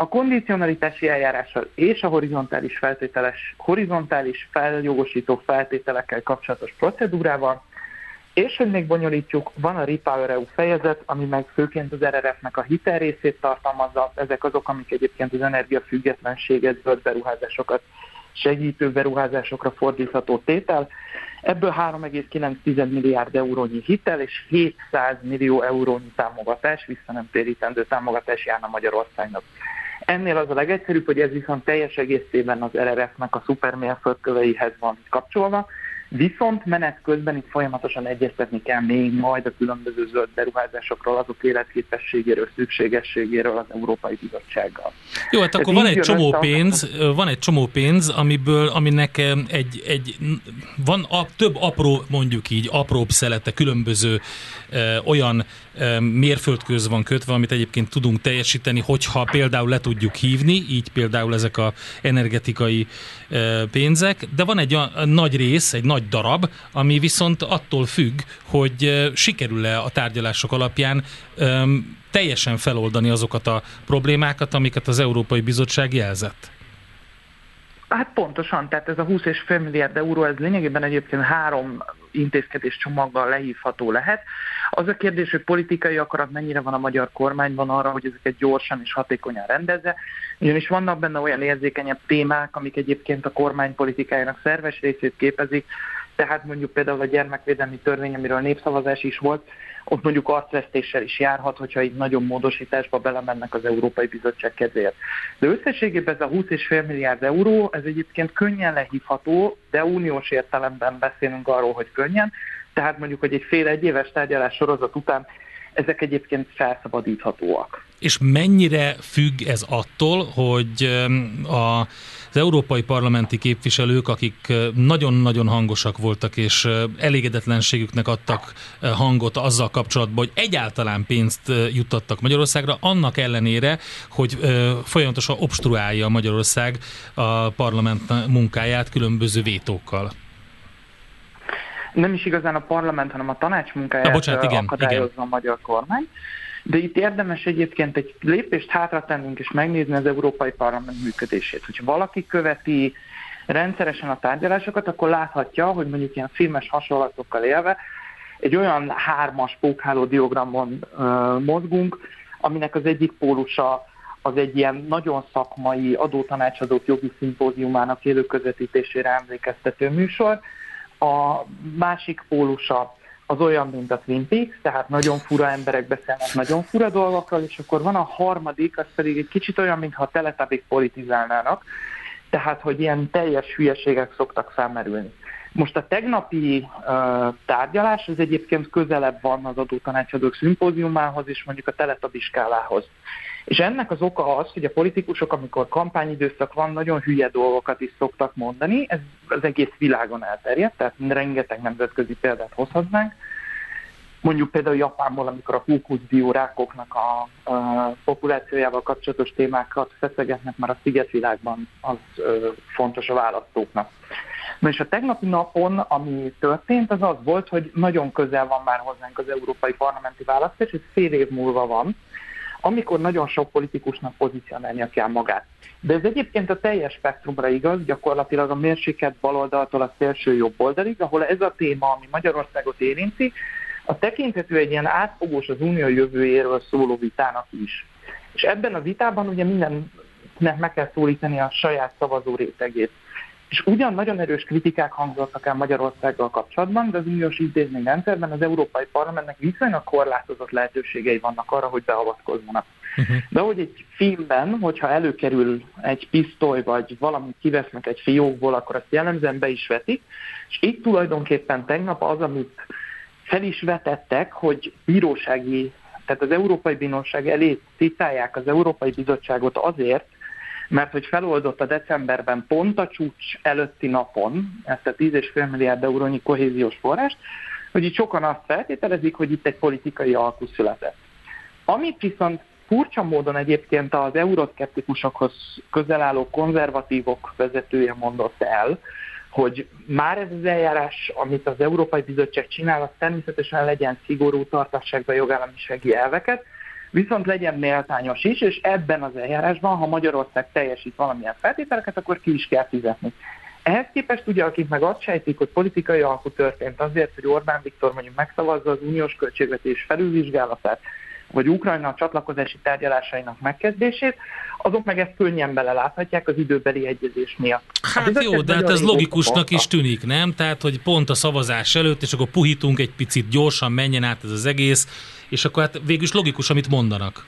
A kondicionalitási eljárással és a horizontális, feltételes, horizontális feljogosító feltételekkel kapcsolatos procedúrával és hogy még bonyolítjuk, van a Repower EU fejezet, ami meg főként az RRF-nek a hitelrészét tartalmazza, ezek azok, amik egyébként az energiafüggetlenséget, zöld beruházásokat segítő beruházásokra fordítható tétel. Ebből 3,9 milliárd eurónyi hitel és 700 millió eurónyi támogatás, visszanemtérítendő támogatás járna Magyarországnak. Ennél az a legegyszerűbb, hogy ez viszont teljes egészében az RRF-nek a szupermérföldköveihez van kapcsolva, Viszont menet közben itt folyamatosan egyeztetni kell még majd a különböző zöld beruházásokról, azok életképességéről, szükségességéről az Európai Bizottsággal. Jó, hát akkor van egy csomó pénz, van egy csomó pénz, amiből, aminek egy, egy van a, több apró, mondjuk így, apróbb szelete, különböző e, olyan e, mérföldköz van kötve, amit egyébként tudunk teljesíteni, hogyha például le tudjuk hívni, így például ezek a energetikai pénzek, de van egy a, nagy rész, egy nagy darab, ami viszont attól függ, hogy sikerül-e a tárgyalások alapján teljesen feloldani azokat a problémákat, amiket az Európai Bizottság jelzett. Hát pontosan, tehát ez a 20,5 milliárd euró, ez lényegében egyébként három intézkedés csomaggal lehívható lehet. Az a kérdés, hogy politikai akarat mennyire van a magyar kormányban arra, hogy ezeket gyorsan és hatékonyan rendezze, ugyanis vannak benne olyan érzékenyebb témák, amik egyébként a kormány politikájának szerves részét képezik, tehát mondjuk például a gyermekvédelmi törvény, amiről népszavazás is volt, ott mondjuk arcvesztéssel is járhat, hogyha így nagyon módosításba belemennek az Európai Bizottság kedvéért. De összességében ez a 20,5 milliárd euró, ez egyébként könnyen lehívható, de uniós értelemben beszélünk arról, hogy könnyen, tehát mondjuk, hogy egy fél egy éves tárgyalás sorozat után ezek egyébként felszabadíthatóak. És mennyire függ ez attól, hogy a az európai parlamenti képviselők, akik nagyon-nagyon hangosak voltak, és elégedetlenségüknek adtak hangot azzal kapcsolatban, hogy egyáltalán pénzt juttattak Magyarországra, annak ellenére, hogy folyamatosan obstruálja Magyarország a parlament munkáját különböző vétókkal nem is igazán a parlament, hanem a tanács munkáját Na, bocsánat, igen, akadályozza igen. a magyar kormány. De itt érdemes egyébként egy lépést hátra tennünk és megnézni az Európai Parlament működését. Hogyha valaki követi rendszeresen a tárgyalásokat, akkor láthatja, hogy mondjuk ilyen filmes hasonlatokkal élve egy olyan hármas pókháló diagramon uh, mozgunk, aminek az egyik pólusa az egy ilyen nagyon szakmai adótanácsadók jogi szimpóziumának élő közvetítésére emlékeztető műsor. A másik pólusa az olyan, mint a Twin Peaks, tehát nagyon fura emberek beszélnek nagyon fura dolgokról, és akkor van a harmadik, az pedig egy kicsit olyan, mintha a teletabik politizálnának, tehát, hogy ilyen teljes hülyeségek szoktak felmerülni. Most a tegnapi uh, tárgyalás az egyébként közelebb van az adótanácsadók szimpóziumához és mondjuk a teletabiskálához. És ennek az oka az, hogy a politikusok, amikor kampányidőszak van, nagyon hülye dolgokat is szoktak mondani, ez az egész világon elterjedt, tehát rengeteg nemzetközi példát hozhatnánk. Mondjuk például Japánból, amikor a rákoknak a, a populációjával kapcsolatos témákat feszegetnek már a szigetvilágban, az ö, fontos a választóknak. Na és a tegnapi napon, ami történt, az az volt, hogy nagyon közel van már hozzánk az európai parlamenti választás, ez fél év múlva van, amikor nagyon sok politikusnak pozícionálnia kell magát. De ez egyébként a teljes spektrumra igaz, gyakorlatilag a mérséket baloldaltól a szélső jobb oldalig, ahol ez a téma, ami Magyarországot érinti, a tekintető egy ilyen átfogós az unió jövőjéről szóló vitának is. És ebben a vitában ugye mindennek meg kell szólítani a saját szavazó rétegét. És ugyan nagyon erős kritikák hangzottak el Magyarországgal kapcsolatban, de az uniós intézményrendszerben az Európai Parlamentnek viszonylag korlátozott lehetőségei vannak arra, hogy beavatkozzanak. Uh-huh. De hogy egy filmben, hogyha előkerül egy pisztoly, vagy valamit kivesznek egy fiókból, akkor azt jellemzően be is vetik, és itt tulajdonképpen tegnap az, amit fel is vetettek, hogy bírósági, tehát az Európai Bíróság elé citálják az Európai Bizottságot azért, mert hogy feloldotta decemberben pont a csúcs előtti napon ezt a 10,5 milliárd eurónyi kohéziós forrást, hogy itt sokan azt feltételezik, hogy itt egy politikai alkú született. Amit viszont furcsa módon egyébként az euroszkeptikusokhoz közel álló konzervatívok vezetője mondott el, hogy már ez az eljárás, amit az Európai Bizottság csinál, az természetesen legyen szigorú, tartassák be jogállamisági elveket, viszont legyen méltányos is, és ebben az eljárásban, ha Magyarország teljesít valamilyen feltételeket, akkor ki is kell fizetni. Ehhez képest ugye, akik meg azt sejtik, hogy politikai alkú történt azért, hogy Orbán Viktor mondjuk megszavazza az uniós költségvetés felülvizsgálatát, vagy Ukrajna csatlakozási tárgyalásainak megkezdését, azok meg ezt könnyen beleláthatják az időbeli egyezés miatt. Hát jó, de hát ez logikusnak is tűnik, nem? Tehát, hogy pont a szavazás előtt, és akkor puhítunk egy picit, gyorsan menjen át ez az egész, és akkor hát végül is logikus, amit mondanak.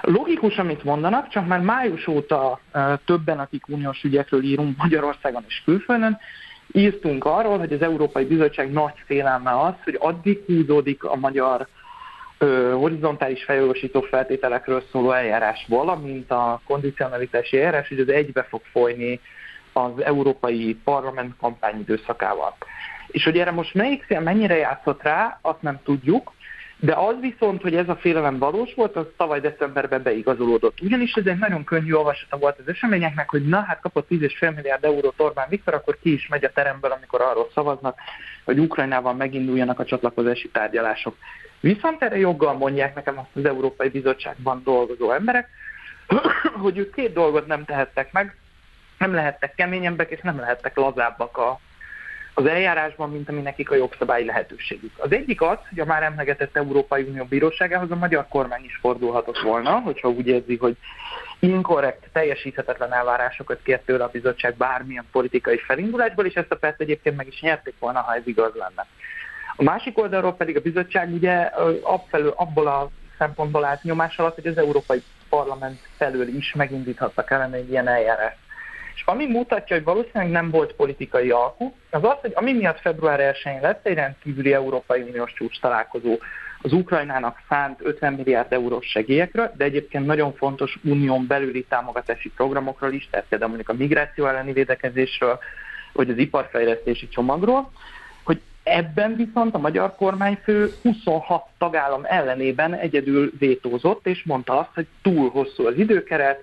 Logikus, amit mondanak, csak már május óta többen, akik uniós ügyekről írunk Magyarországon és külföldön, írtunk arról, hogy az Európai Bizottság nagy félelme az, hogy addig húzódik a magyar ö, horizontális fejlősító feltételekről szóló eljárás, valamint a kondicionalitási eljárás, hogy az egybe fog folyni az Európai Parlament kampányidőszakával. És hogy erre most melyik szél mennyire játszott rá, azt nem tudjuk, de az viszont, hogy ez a félelem valós volt, az tavaly decemberben beigazolódott. Ugyanis ez egy nagyon könnyű olvasata volt az eseményeknek, hogy na hát kapott 10,5 milliárd eurót Orbán Viktor, akkor ki is megy a teremből, amikor arról szavaznak, hogy Ukrajnával meginduljanak a csatlakozási tárgyalások. Viszont erre joggal mondják nekem azt az Európai Bizottságban dolgozó emberek, hogy ők két dolgot nem tehettek meg, nem lehettek keményebbek, és nem lehettek lazábbak a, az eljárásban, mint ami nekik a jogszabályi lehetőségük. Az egyik az, hogy a már emlegetett Európai Unió Bíróságához a magyar kormány is fordulhatott volna, hogyha úgy érzi, hogy inkorrekt, teljesíthetetlen elvárásokat kért tőle a bizottság bármilyen politikai felindulásból, és ezt a perc egyébként meg is nyerték volna, ha ez igaz lenne. A másik oldalról pedig a bizottság ugye abfelől, abból a szempontból állt nyomás alatt, hogy az Európai Parlament felől is megindíthattak ellene egy ilyen eljárást. Ami mutatja, hogy valószínűleg nem volt politikai alkú, az az, hogy ami miatt február 1-én lett egy rendkívüli Európai Uniós csúcs találkozó. Az Ukrajnának szánt 50 milliárd eurós segélyekről, de egyébként nagyon fontos unión belüli támogatási programokról is, tehát például mondjuk a migráció elleni védekezésről, vagy az iparfejlesztési csomagról, hogy ebben viszont a magyar kormányfő 26 tagállam ellenében egyedül vétózott, és mondta azt, hogy túl hosszú az időkeret,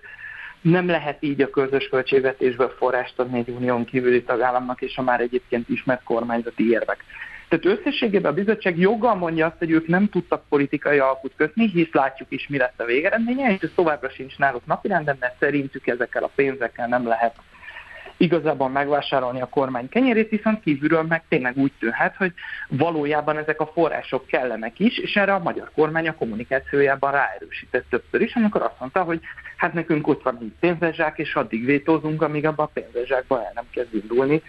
nem lehet így a közös költségvetésből forrást adni egy unión kívüli tagállamnak és a már egyébként ismert kormányzati érvek. Tehát összességében a bizottság joggal mondja azt, hogy ők nem tudtak politikai alkut kötni, hisz látjuk is, mi lett a végeredménye, és ez továbbra sincs náluk napirenden, mert szerintük ezekkel a pénzekkel nem lehet igazából megvásárolni a kormány kenyerét, viszont kívülről meg tényleg úgy tűnhet, hogy valójában ezek a források kellenek is, és erre a magyar kormány a kommunikációjában ráerősített többször is, amikor azt mondta, hogy hát nekünk ott van egy pénzezsák, és addig vétózunk, amíg abban a pénzezsákban el nem kezd indulni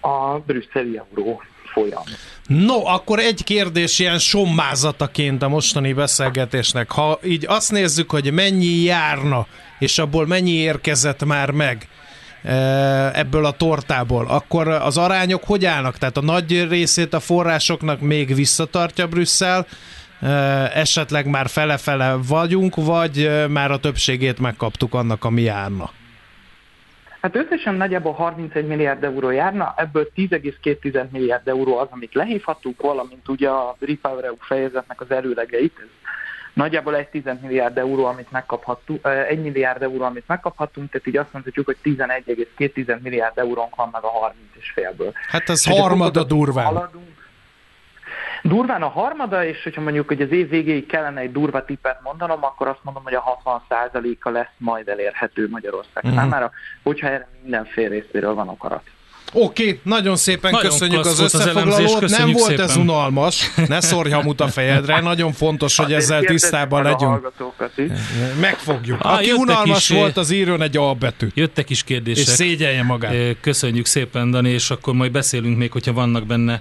a brüsszeli euró folyam. No, akkor egy kérdés ilyen sommázataként a mostani beszélgetésnek. Ha így azt nézzük, hogy mennyi járna, és abból mennyi érkezett már meg, ebből a tortából, akkor az arányok hogy állnak? Tehát a nagy részét a forrásoknak még visszatartja Brüsszel, esetleg már fele-fele vagyunk, vagy már a többségét megkaptuk annak, ami járna? Hát összesen nagyjából 31 milliárd euró járna, ebből 10,2 milliárd euró az, amit lehívhatunk, valamint ugye a Repower EU fejezetnek az előlegeit, ez Nagyjából egy 10 milliárd euró, amit megkaphattunk, egy milliárd euró, amit megkaphattunk, tehát így azt mondhatjuk, hogy 11,2 milliárd eurónk van meg a 30 és félből. Hát ez harmada durván. Haladunk. Durván a harmada, és hogyha mondjuk, hogy az év végéig kellene egy durva tippet mondanom, akkor azt mondom, hogy a 60%-a lesz majd elérhető Magyarország uh-huh. számára, hogyha erre mindenféle részéről van akarat. Oké, okay, nagyon szépen nagyon köszönjük az összefoglalót. Az Nem volt szépen. ez unalmas, ne szórj hamut a fejedre, nagyon fontos, hogy ezzel tisztában legyünk. Megfogjuk. Aki unalmas is, volt, az írjon egy A betűt. Jöttek is kérdések. És szégyelje magát. Köszönjük szépen, Dani, és akkor majd beszélünk még, hogyha vannak benne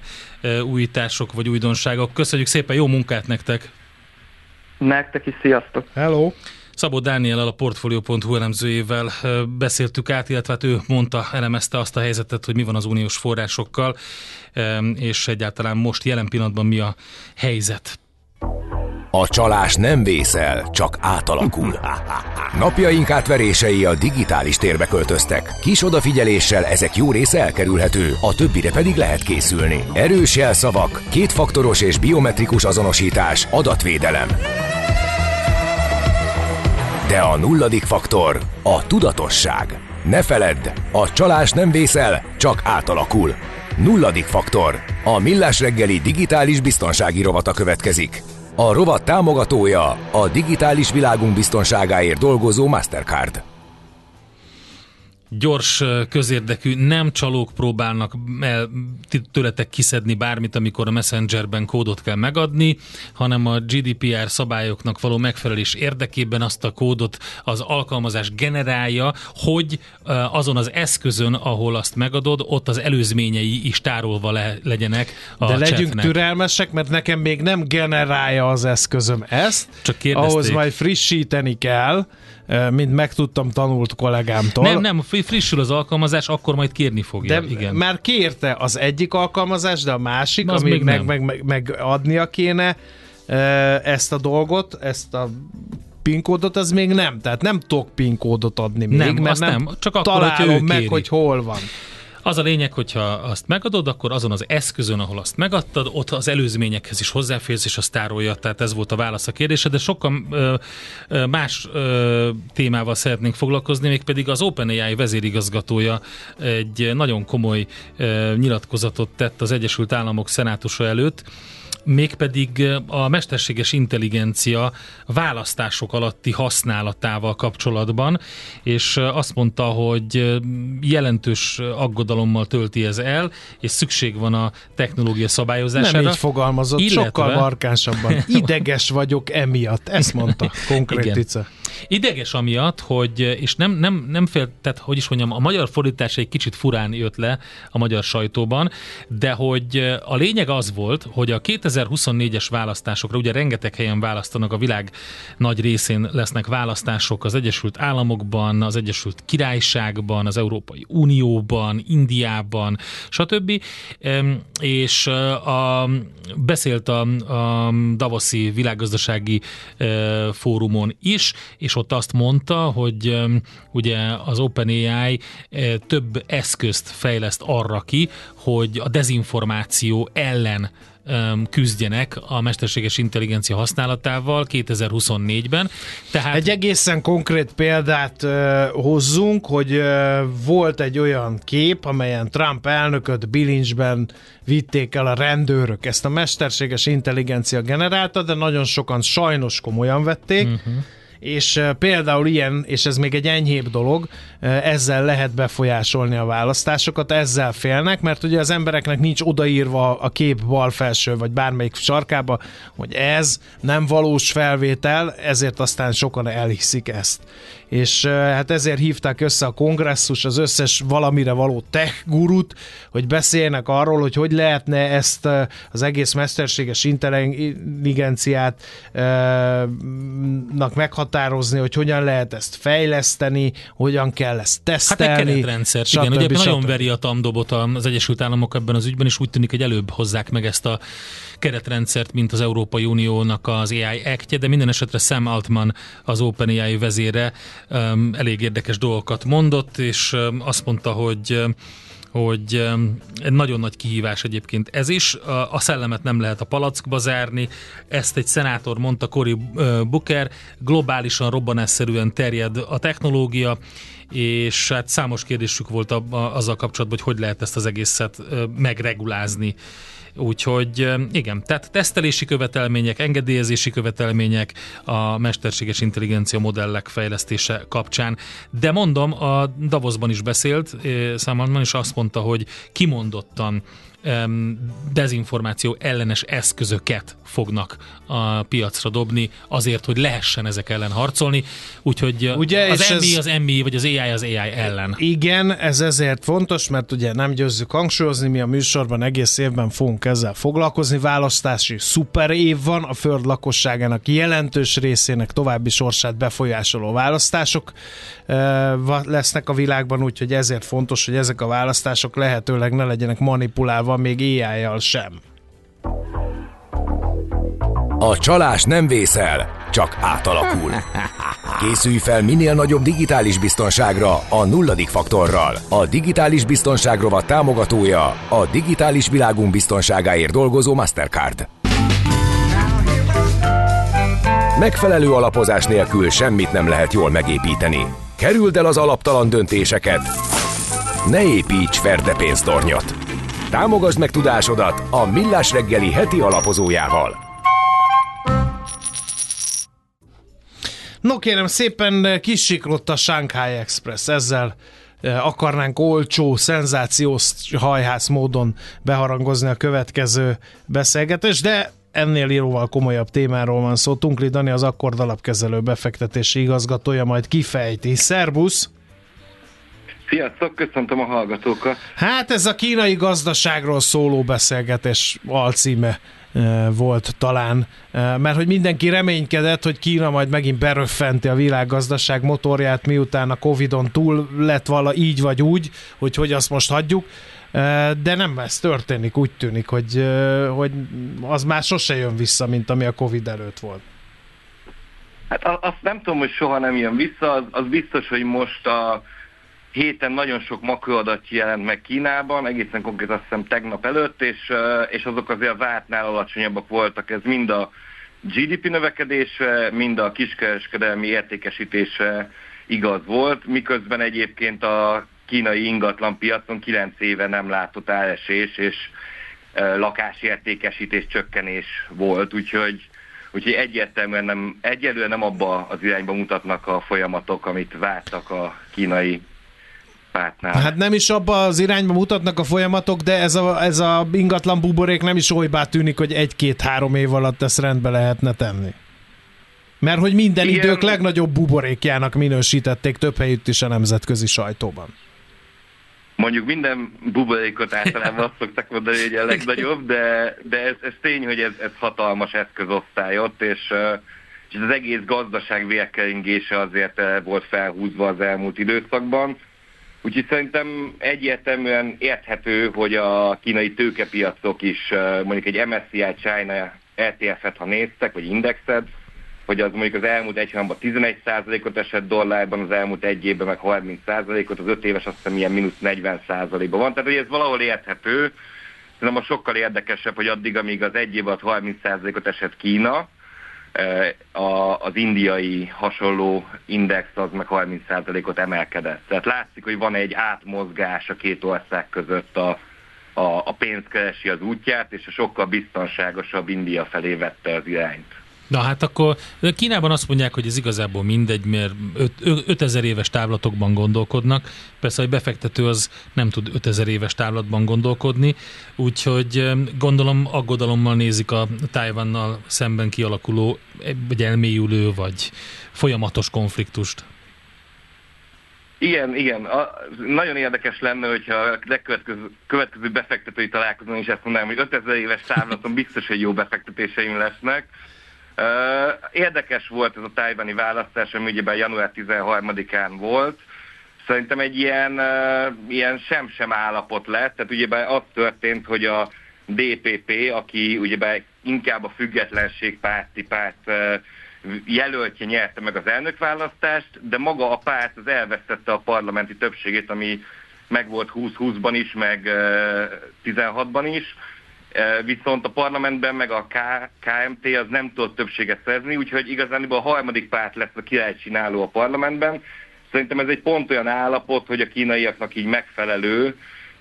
újítások vagy újdonságok. Köszönjük szépen, jó munkát nektek! Nektek is, sziasztok! Hello! Szabó Dániel a Portfolio.hu elemzőjével beszéltük át, illetve hát ő mondta, elemezte azt a helyzetet, hogy mi van az uniós forrásokkal, és egyáltalán most jelen pillanatban mi a helyzet. A csalás nem vészel, csak átalakul. Napjaink átverései a digitális térbe költöztek. Kis odafigyeléssel ezek jó része elkerülhető, a többire pedig lehet készülni. Erős jelszavak, kétfaktoros és biometrikus azonosítás, adatvédelem. De a nulladik faktor a tudatosság. Ne feledd, a csalás nem vészel, csak átalakul. Nulladik faktor. A Millás reggeli digitális biztonsági rovata következik. A rovat támogatója a digitális világunk biztonságáért dolgozó Mastercard. Gyors, közérdekű, nem csalók próbálnak el tőletek kiszedni bármit, amikor a Messengerben kódot kell megadni, hanem a GDPR szabályoknak való megfelelés érdekében azt a kódot az alkalmazás generálja, hogy azon az eszközön, ahol azt megadod, ott az előzményei is tárolva le, legyenek a De legyünk chatnek. türelmesek, mert nekem még nem generálja az eszközöm ezt. Csak kérdezték. Ahhoz majd frissíteni kell, mint megtudtam tanult kollégámtól. Nem, nem, frissül az alkalmazás, akkor majd kérni fogja. De igen. már kérte az egyik alkalmazás, de a másik, Az ami még meg, meg, meg, meg adnia kéne ezt a dolgot, ezt a PIN kódot, az még nem. Tehát nem tudok PIN kódot adni még, Nem, mert nem, nem. Csak akkor, találom ő meg, kéri. hogy hol van. Az a lényeg, hogyha azt megadod, akkor azon az eszközön, ahol azt megadtad, ott az előzményekhez is hozzáférsz, és azt tárolja. Tehát ez volt a válasz a kérdésre, de sokkal más témával szeretnénk foglalkozni, mégpedig az OpenAI vezérigazgatója egy nagyon komoly nyilatkozatot tett az Egyesült Államok szenátusa előtt, mégpedig a mesterséges intelligencia választások alatti használatával kapcsolatban, és azt mondta, hogy jelentős aggodalommal tölti ez el, és szükség van a technológia szabályozására. Nem így fogalmazott, illetve- sokkal markánsabban. Ideges vagyok emiatt, ezt mondta konkrét Igen. Tice. Ideges amiatt, hogy, és nem, nem, nem fél, tehát hogy is mondjam, a magyar fordítás egy kicsit furán jött le a magyar sajtóban, de hogy a lényeg az volt, hogy a 2024-es választásokra, ugye rengeteg helyen választanak, a világ nagy részén lesznek választások az Egyesült Államokban, az Egyesült Királyságban, az Európai Unióban, Indiában, stb. És a, beszélt a, a Davoszi világgazdasági fórumon is, és ott azt mondta, hogy ugye az OpenAI több eszközt fejleszt arra ki, hogy a dezinformáció ellen küzdjenek a mesterséges intelligencia használatával 2024-ben. Tehát Egy egészen konkrét példát uh, hozzunk, hogy volt egy olyan kép, amelyen Trump elnököt bilincsben vitték el a rendőrök. Ezt a mesterséges intelligencia generálta, de nagyon sokan sajnos komolyan vették. Uh-huh. És például ilyen, és ez még egy enyhébb dolog, ezzel lehet befolyásolni a választásokat, ezzel félnek, mert ugye az embereknek nincs odaírva a kép bal felső, vagy bármelyik sarkába, hogy ez nem valós felvétel, ezért aztán sokan elhiszik ezt. És hát ezért hívták össze a kongresszus az összes valamire való tech gurut, hogy beszéljenek arról, hogy hogy lehetne ezt az egész mesterséges intelligenciát nak meghatározni, hogy hogyan lehet ezt fejleszteni, hogyan kell ezt Hát tesztelni. egy keretrendszer, igen. Ugye nagyon veri a tamdobot az Egyesült Államok ebben az ügyben, és úgy tűnik, hogy előbb hozzák meg ezt a keretrendszert, mint az Európai Uniónak az AI Act-je, de minden esetre Sam Altman, az OpenAI vezére elég érdekes dolgokat mondott, és azt mondta, hogy hogy egy nagyon nagy kihívás egyébként ez is. A, szellemet nem lehet a palackba zárni. Ezt egy szenátor mondta, Cory Booker, globálisan robbanásszerűen terjed a technológia, és hát számos kérdésük volt azzal kapcsolatban, hogy hogy lehet ezt az egészet megregulázni. Úgyhogy igen, tehát tesztelési követelmények, engedélyezési követelmények a mesterséges intelligencia modellek fejlesztése kapcsán. De mondom, a Davosban is beszélt, Számalman is azt mondta, hogy kimondottan dezinformáció ellenes eszközöket fognak a piacra dobni azért, hogy lehessen ezek ellen harcolni. Úgyhogy Ugye, az MI ez- az MI, vagy az AI az AI ellen. Igen, ez ezért fontos, mert ugye nem győzzük hangsúlyozni, mi a műsorban egész évben fogunk ezzel foglalkozni. Választási szuper év van, a föld lakosságának jelentős részének további sorsát befolyásoló választások eh, lesznek a világban, úgyhogy ezért fontos, hogy ezek a választások lehetőleg ne legyenek manipulálva még AI-jal sem. A csalás nem vészel, csak átalakul. Készülj fel minél nagyobb digitális biztonságra a nulladik faktorral. A digitális biztonság rovat támogatója a digitális világunk biztonságáért dolgozó Mastercard. Megfelelő alapozás nélkül semmit nem lehet jól megépíteni. Kerüld el az alaptalan döntéseket. Ne építs ferde pénztornyot. Támogasd meg tudásodat a Millás reggeli heti alapozójával. No kérem szépen, kisiklott a Shanghai Express, ezzel akarnánk olcsó, szenzációs hajház módon beharangozni a következő beszélgetést, de ennél jóval komolyabb témáról van szó. Tunkli Dani az Akkord alapkezelő befektetési igazgatója majd kifejti. Szerbusz! Sziasztok, köszöntöm a hallgatókat. Hát ez a kínai gazdaságról szóló beszélgetés alcíme volt talán, mert hogy mindenki reménykedett, hogy Kína majd megint beröffenti a világgazdaság motorját, miután a Covid-on túl lett vala így vagy úgy, hogy hogy azt most hagyjuk, de nem ez történik, úgy tűnik, hogy, hogy az már sose jön vissza, mint ami a Covid előtt volt. Hát azt nem tudom, hogy soha nem jön vissza, az, az biztos, hogy most a héten nagyon sok makroadat jelent meg Kínában, egészen konkrét azt hiszem tegnap előtt, és, és azok azért a vártnál alacsonyabbak voltak. Ez mind a GDP növekedésre, mind a kiskereskedelmi értékesítésre igaz volt, miközben egyébként a kínai ingatlan piacon 9 éve nem látott áresés, és lakásértékesítés csökkenés volt, úgyhogy, úgyhogy egyértelműen nem, egyelően nem abba az irányba mutatnak a folyamatok, amit vártak a kínai pártnál. Hát nem is abba az irányba mutatnak a folyamatok, de ez a, ez a ingatlan buborék nem is olybá tűnik, hogy egy-két-három év alatt ezt rendbe lehetne tenni. Mert hogy minden Igen. idők legnagyobb buborékjának minősítették több helyütt is a nemzetközi sajtóban. Mondjuk minden buborékot általában azt szoktak mondani, hogy a legnagyobb, de, de ez, ez tény, hogy ez, ez hatalmas eszközosztály ott, és, és az egész gazdaság vérkeringése azért volt felhúzva az elmúlt időszakban. Úgyhogy szerintem egyértelműen érthető, hogy a kínai tőkepiacok is, mondjuk egy MSCI China ETF-et, ha néztek, vagy indexet, hogy az mondjuk az elmúlt egy hónapban 11%-ot esett dollárban, az elmúlt egy évben meg 30%-ot, az öt éves azt hiszem ilyen mínusz 40%-ban van. Tehát hogy ez valahol érthető, de most sokkal érdekesebb, hogy addig, amíg az egy év alatt 30%-ot esett Kína, a, az indiai hasonló index az meg 30%-ot emelkedett. Tehát látszik, hogy van egy átmozgás a két ország között a, a, a pénz keresi az útját, és a sokkal biztonságosabb India felé vette az irányt. Na hát akkor Kínában azt mondják, hogy ez igazából mindegy, mert 5000 éves távlatokban gondolkodnak. Persze, hogy befektető az nem tud 5000 éves távlatban gondolkodni, úgyhogy gondolom aggodalommal nézik a Tájvannal szemben kialakuló, vagy elmélyülő, vagy folyamatos konfliktust. Igen, igen. A, nagyon érdekes lenne, hogyha a legkövetkező következő befektetői találkozón is ezt mondanám, hogy 5000 éves távlaton biztos, hogy jó befektetéseim lesznek. Érdekes volt ez a tájvani választás, ami ugyebár január 13-án volt. Szerintem egy ilyen, ilyen sem-sem állapot lett, tehát ugyebár az történt, hogy a DPP, aki ugyebár inkább a függetlenség párti párt jelöltje nyerte meg az elnökválasztást, de maga a párt az elvesztette a parlamenti többségét, ami meg volt 20-20-ban is, meg 16-ban is viszont a parlamentben meg a KMT az nem tudott többséget szerzni, úgyhogy igazán a harmadik párt lesz a királycsináló a parlamentben. Szerintem ez egy pont olyan állapot, hogy a kínaiaknak így megfelelő,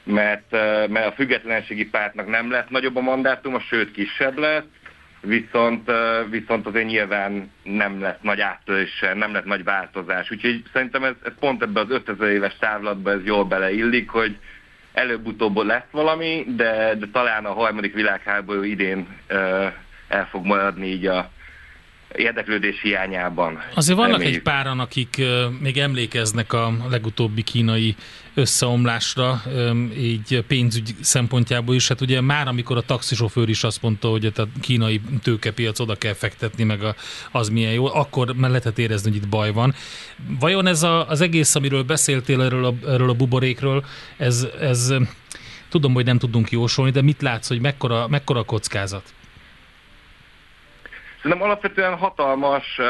mert, mert a függetlenségi pártnak nem lett nagyobb a mandátuma, sőt kisebb lett, viszont, viszont azért nyilván nem lett nagy áttöréssel, nem lett nagy változás. Úgyhogy szerintem ez, ez pont ebbe az 5000 éves távlatba ez jól beleillik, hogy, előbb-utóbb lesz valami, de, de talán a harmadik világháború idén uh, el fog maradni így a érdeklődés hiányában. Azért vannak Reméljük. egy páran, akik még emlékeznek a legutóbbi kínai összeomlásra, így pénzügy szempontjából is. Hát ugye már amikor a taxisofőr is azt mondta, hogy a kínai tőkepiac oda kell fektetni, meg az milyen jó, akkor már lehetett érezni, hogy itt baj van. Vajon ez a, az egész, amiről beszéltél erről a, erről a buborékről, ez, ez tudom, hogy nem tudunk jósolni, de mit látsz, hogy mekkora, mekkora kockázat? Szerintem alapvetően hatalmas,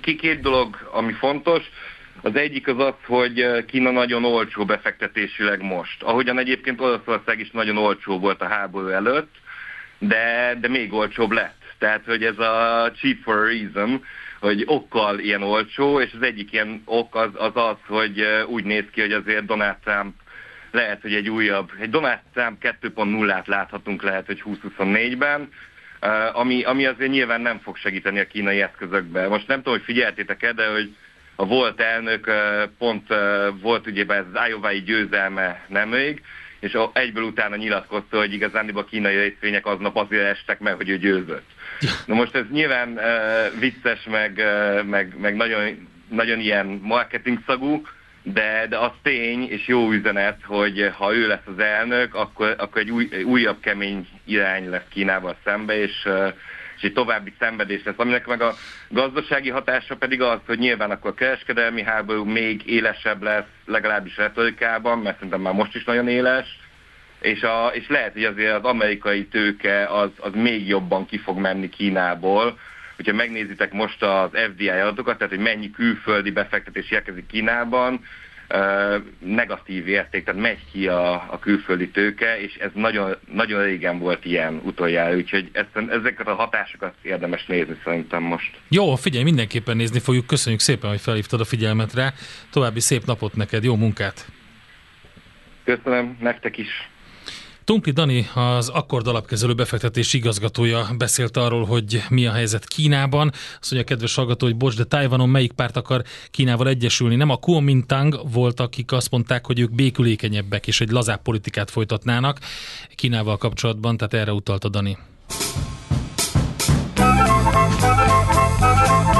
ki két dolog, ami fontos. Az egyik az az, hogy Kína nagyon olcsó befektetésileg most. Ahogyan egyébként Olaszország is nagyon olcsó volt a háború előtt, de, de még olcsóbb lett. Tehát, hogy ez a cheap for a reason, hogy okkal ilyen olcsó, és az egyik ilyen ok az az, az hogy úgy néz ki, hogy azért Donald Trump lehet, hogy egy újabb, egy Donald Trump 2.0-át láthatunk lehet, hogy 2024-ben, ami, ami azért nyilván nem fog segíteni a kínai eszközökbe. Most nem tudom, hogy figyeltétek-e, de hogy a volt elnök pont volt ugye ez az iowa győzelme nemrég, és egyből utána nyilatkozta, hogy igazán a kínai részvények aznap azért estek meg, hogy ő győzött. Na most ez nyilván uh, vicces, meg, uh, meg, meg nagyon, nagyon ilyen marketing szagú, de, de az tény és jó üzenet, hogy ha ő lesz az elnök, akkor, akkor egy új, újabb kemény irány lesz Kínával szembe, és, és egy további szenvedés lesz. Aminek meg a gazdasági hatása pedig az, hogy nyilván akkor a kereskedelmi háború még élesebb lesz, legalábbis retorikában, mert szerintem már most is nagyon éles, és, a, és lehet, hogy azért az amerikai tőke az, az még jobban ki fog menni Kínából, hogyha megnézitek most az FDI adatokat, tehát hogy mennyi külföldi befektetés érkezik Kínában, negatív érték, tehát megy ki a, a külföldi tőke, és ez nagyon, nagyon régen volt ilyen utoljára, úgyhogy ezt, ezeket a hatásokat érdemes nézni szerintem most. Jó, figyelj, mindenképpen nézni fogjuk. Köszönjük szépen, hogy felhívtad a figyelmet rá. További szép napot neked, jó munkát! Köszönöm, nektek is! Tumpli Dani, az Akkord alapkezelő befektetési igazgatója beszélt arról, hogy mi a helyzet Kínában. Azt mondja, kedves hallgató, hogy bocs, de Tajvanon melyik párt akar Kínával egyesülni? Nem a Kuomintang volt, akik azt mondták, hogy ők békülékenyebbek és egy lazább politikát folytatnának Kínával kapcsolatban, tehát erre utalta Dani.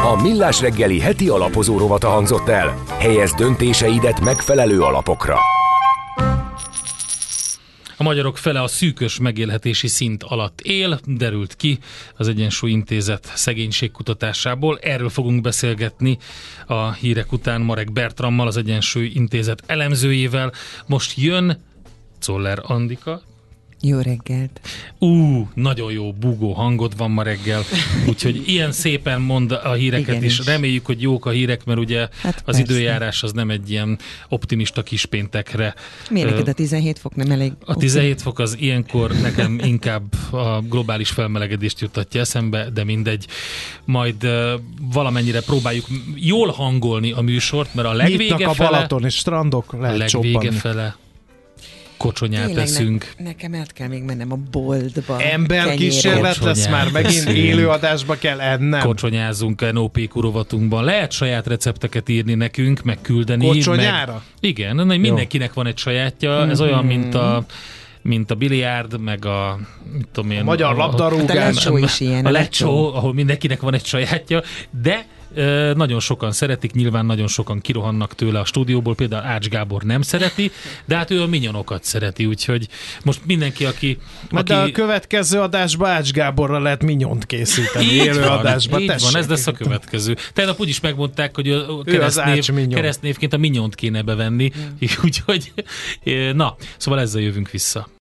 A Millás reggeli heti alapozó rovata hangzott el. Helyez döntéseidet megfelelő alapokra. A magyarok fele a szűkös megélhetési szint alatt él, derült ki az Egyensúly Intézet szegénységkutatásából. Erről fogunk beszélgetni a hírek után Marek Bertrammal, az Egyensúly Intézet elemzőjével. Most jön Czoller Andika, jó reggelt! Ú, nagyon jó bugó hangod van ma reggel, úgyhogy ilyen szépen mond a híreket, Igen és is. reméljük, hogy jók a hírek, mert ugye hát az persze. időjárás az nem egy ilyen optimista kispéntekre. Miért neked a 17 fok nem elég? A 17 fok az ilyenkor nekem inkább a globális felmelegedést jutatja eszembe, de mindegy. Majd valamennyire próbáljuk jól hangolni a műsort, mert a legvége Nyitnak a. Balaton és strandok lehet A legvége fele kocsonyát Tényleg eszünk. Ne, nekem el kell még mennem a boltba. Ember kísérlet lesz már, megint élőadásba kell ennem. Kocsonyázunk NOP kurovatunkban. Lehet saját recepteket írni nekünk, meg küldeni. Kocsonyára? Meg, igen, mindenkinek van egy sajátja. Ez olyan, mint a mint a biliárd, meg a, mit tudom én, a magyar labdarúgás. A, a, is ilyen. A lecsó, ahol mindenkinek van egy sajátja, de nagyon sokan szeretik, nyilván nagyon sokan kirohannak tőle a stúdióból, például Ács Gábor nem szereti, de hát ő a minyonokat szereti, úgyhogy most mindenki, aki... aki... De a következő adásban Ács Gáborra lehet minyont készíteni, így élő van, adásba. Így van, ez lesz a következő. Tehát úgyis megmondták, hogy a keresztnév, keresztnévként a minyont kéne bevenni, úgyhogy na, szóval ezzel jövünk vissza.